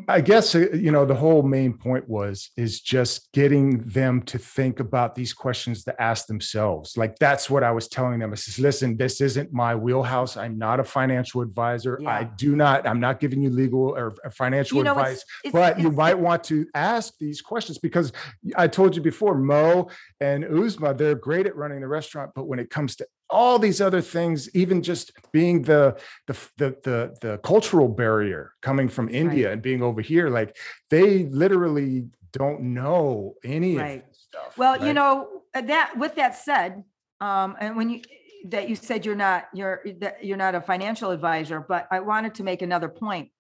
I guess uh, you know the whole main point was is just getting them to think about these questions to ask themselves. Like that's what I was telling them. I says, listen, this isn't my wheelhouse. I'm not a financial advisor. I do not. I'm not giving you legal or financial you know advice. it's, it's, But you it's- might want to ask these questions because I told you before, Mo and Uzma, they're great at running the restaurant, but when it comes to all these other things, even just being the the the the, the cultural barrier coming from India and being over here, like they literally don't know any Right. of this stuff. well you know uh, that with that said um and when you that you said you're not you're that you're not a financial advisor but i wanted to make another point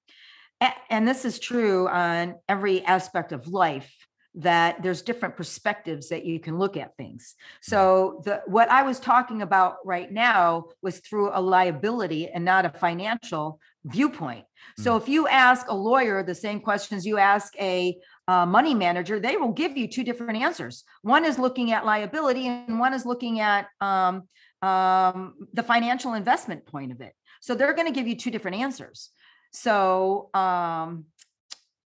and this is true on every aspect of life that there's different perspectives that you can look at things so the what i was talking about right now was through a liability and not a financial viewpoint so if you ask a lawyer the same questions you ask a uh, money manager, they will give you two different answers. One is looking at liability, and one is looking at um, um, the financial investment point of it. So they're going to give you two different answers. So, um,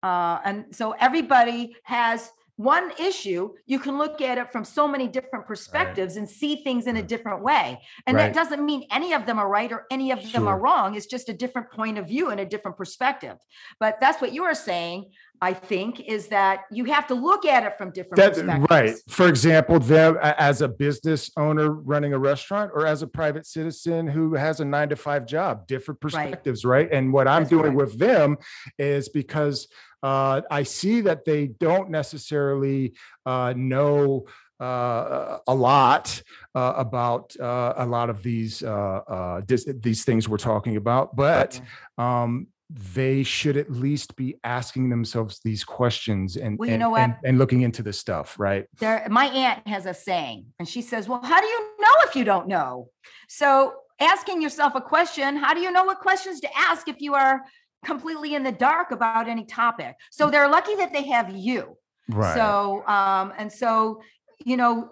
uh, and so everybody has one issue. You can look at it from so many different perspectives and see things in a different way. And Right. that doesn't mean any of them are right or any of them are wrong. It's just a different point of view and a different perspective. But that's what you are saying, I think, is that you have to look at it from different That, perspectives. right. For example, them as a business owner running a restaurant or as a private citizen who has a nine to five job, different perspectives, right? And what I'm That's doing correct. with them is because uh, I see that they don't necessarily uh, know uh, a lot uh, about uh, a lot of these uh, uh, dis- these things we're talking about, but um, they should at least be asking themselves these questions and Well, you and, know what? and, and looking into this stuff, right? there my aunt has a saying and she says well how do you know if you don't know so asking yourself a question how do you know what questions to ask if you are completely in the dark about any topic so they're lucky that they have you Right. so um and so you know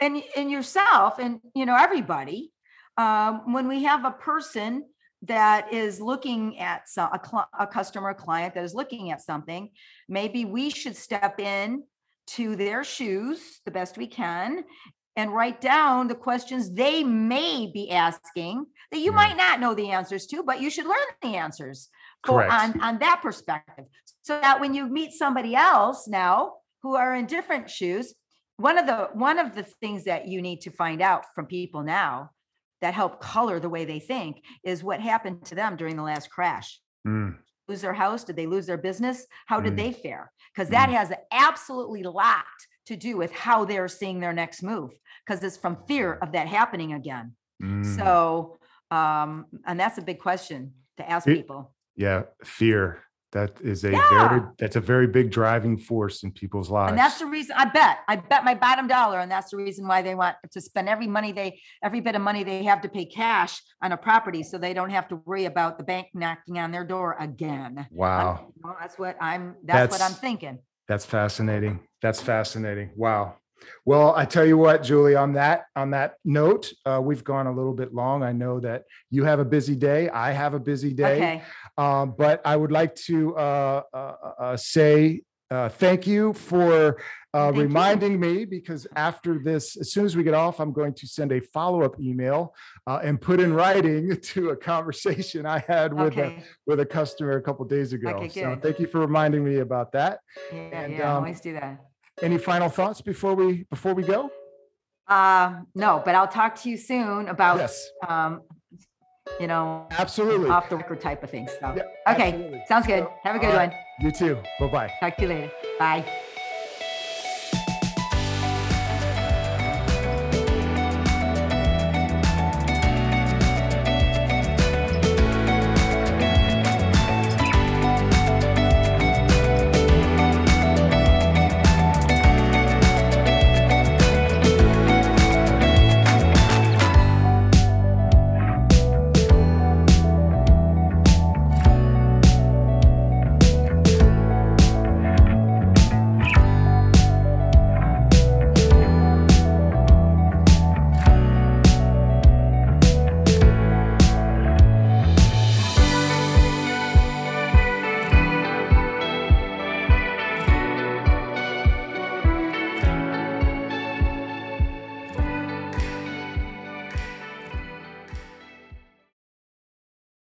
and and yourself and you know everybody um when we have a person that is looking at some a, cli- a customer client that is looking at something maybe we should step in to their shoes the best we can and write down the questions they may be asking that you Mm. might not know the answers to but you should learn the answers for Correct. on on that perspective so that when you meet somebody else now who are in different shoes one of the one of the things that you need to find out from people now that help color the way they think is what happened to them during the last crash. Mm, lose their house? Did they lose their business? How did Mm. they fare? Because that has absolutely a lot to do with how they're seeing their next move because it's from fear of that happening again. Mm. so um and that's a big question to ask It- people. Yeah, fear. That is a very that's a very big driving force in people's lives. And that's the reason I bet, I bet my bottom dollar. And that's the reason why they want to spend every money they, every bit of money they have to pay cash on a property. So they don't have to worry about the bank knocking on their door again. Wow. well, That's what I'm, that's what I'm thinking. That's fascinating. That's fascinating. Wow. Well, I tell you what, Julie, on that on that note, uh, we've gone a little bit long. I know that you have a busy day. I have a busy day. Okay. Um, but I would like to uh, uh, uh, say uh, thank you for uh, Thank you. reminding me because after this, as soon as we get off, I'm going to send a follow up email uh, and put in writing [LAUGHS] to a conversation I had with a, with a customer a couple days ago. Okay, so thank you for reminding me about that. Yeah, And, yeah, um, always do that. Any final thoughts before we before we go? Uh, no, but I'll talk to you soon about, Yes, um, you know, absolutely. off the record type of things. So, Yeah, okay, absolutely. sounds good. Have a good right. one. You too. Bye bye. Talk to you later. Bye.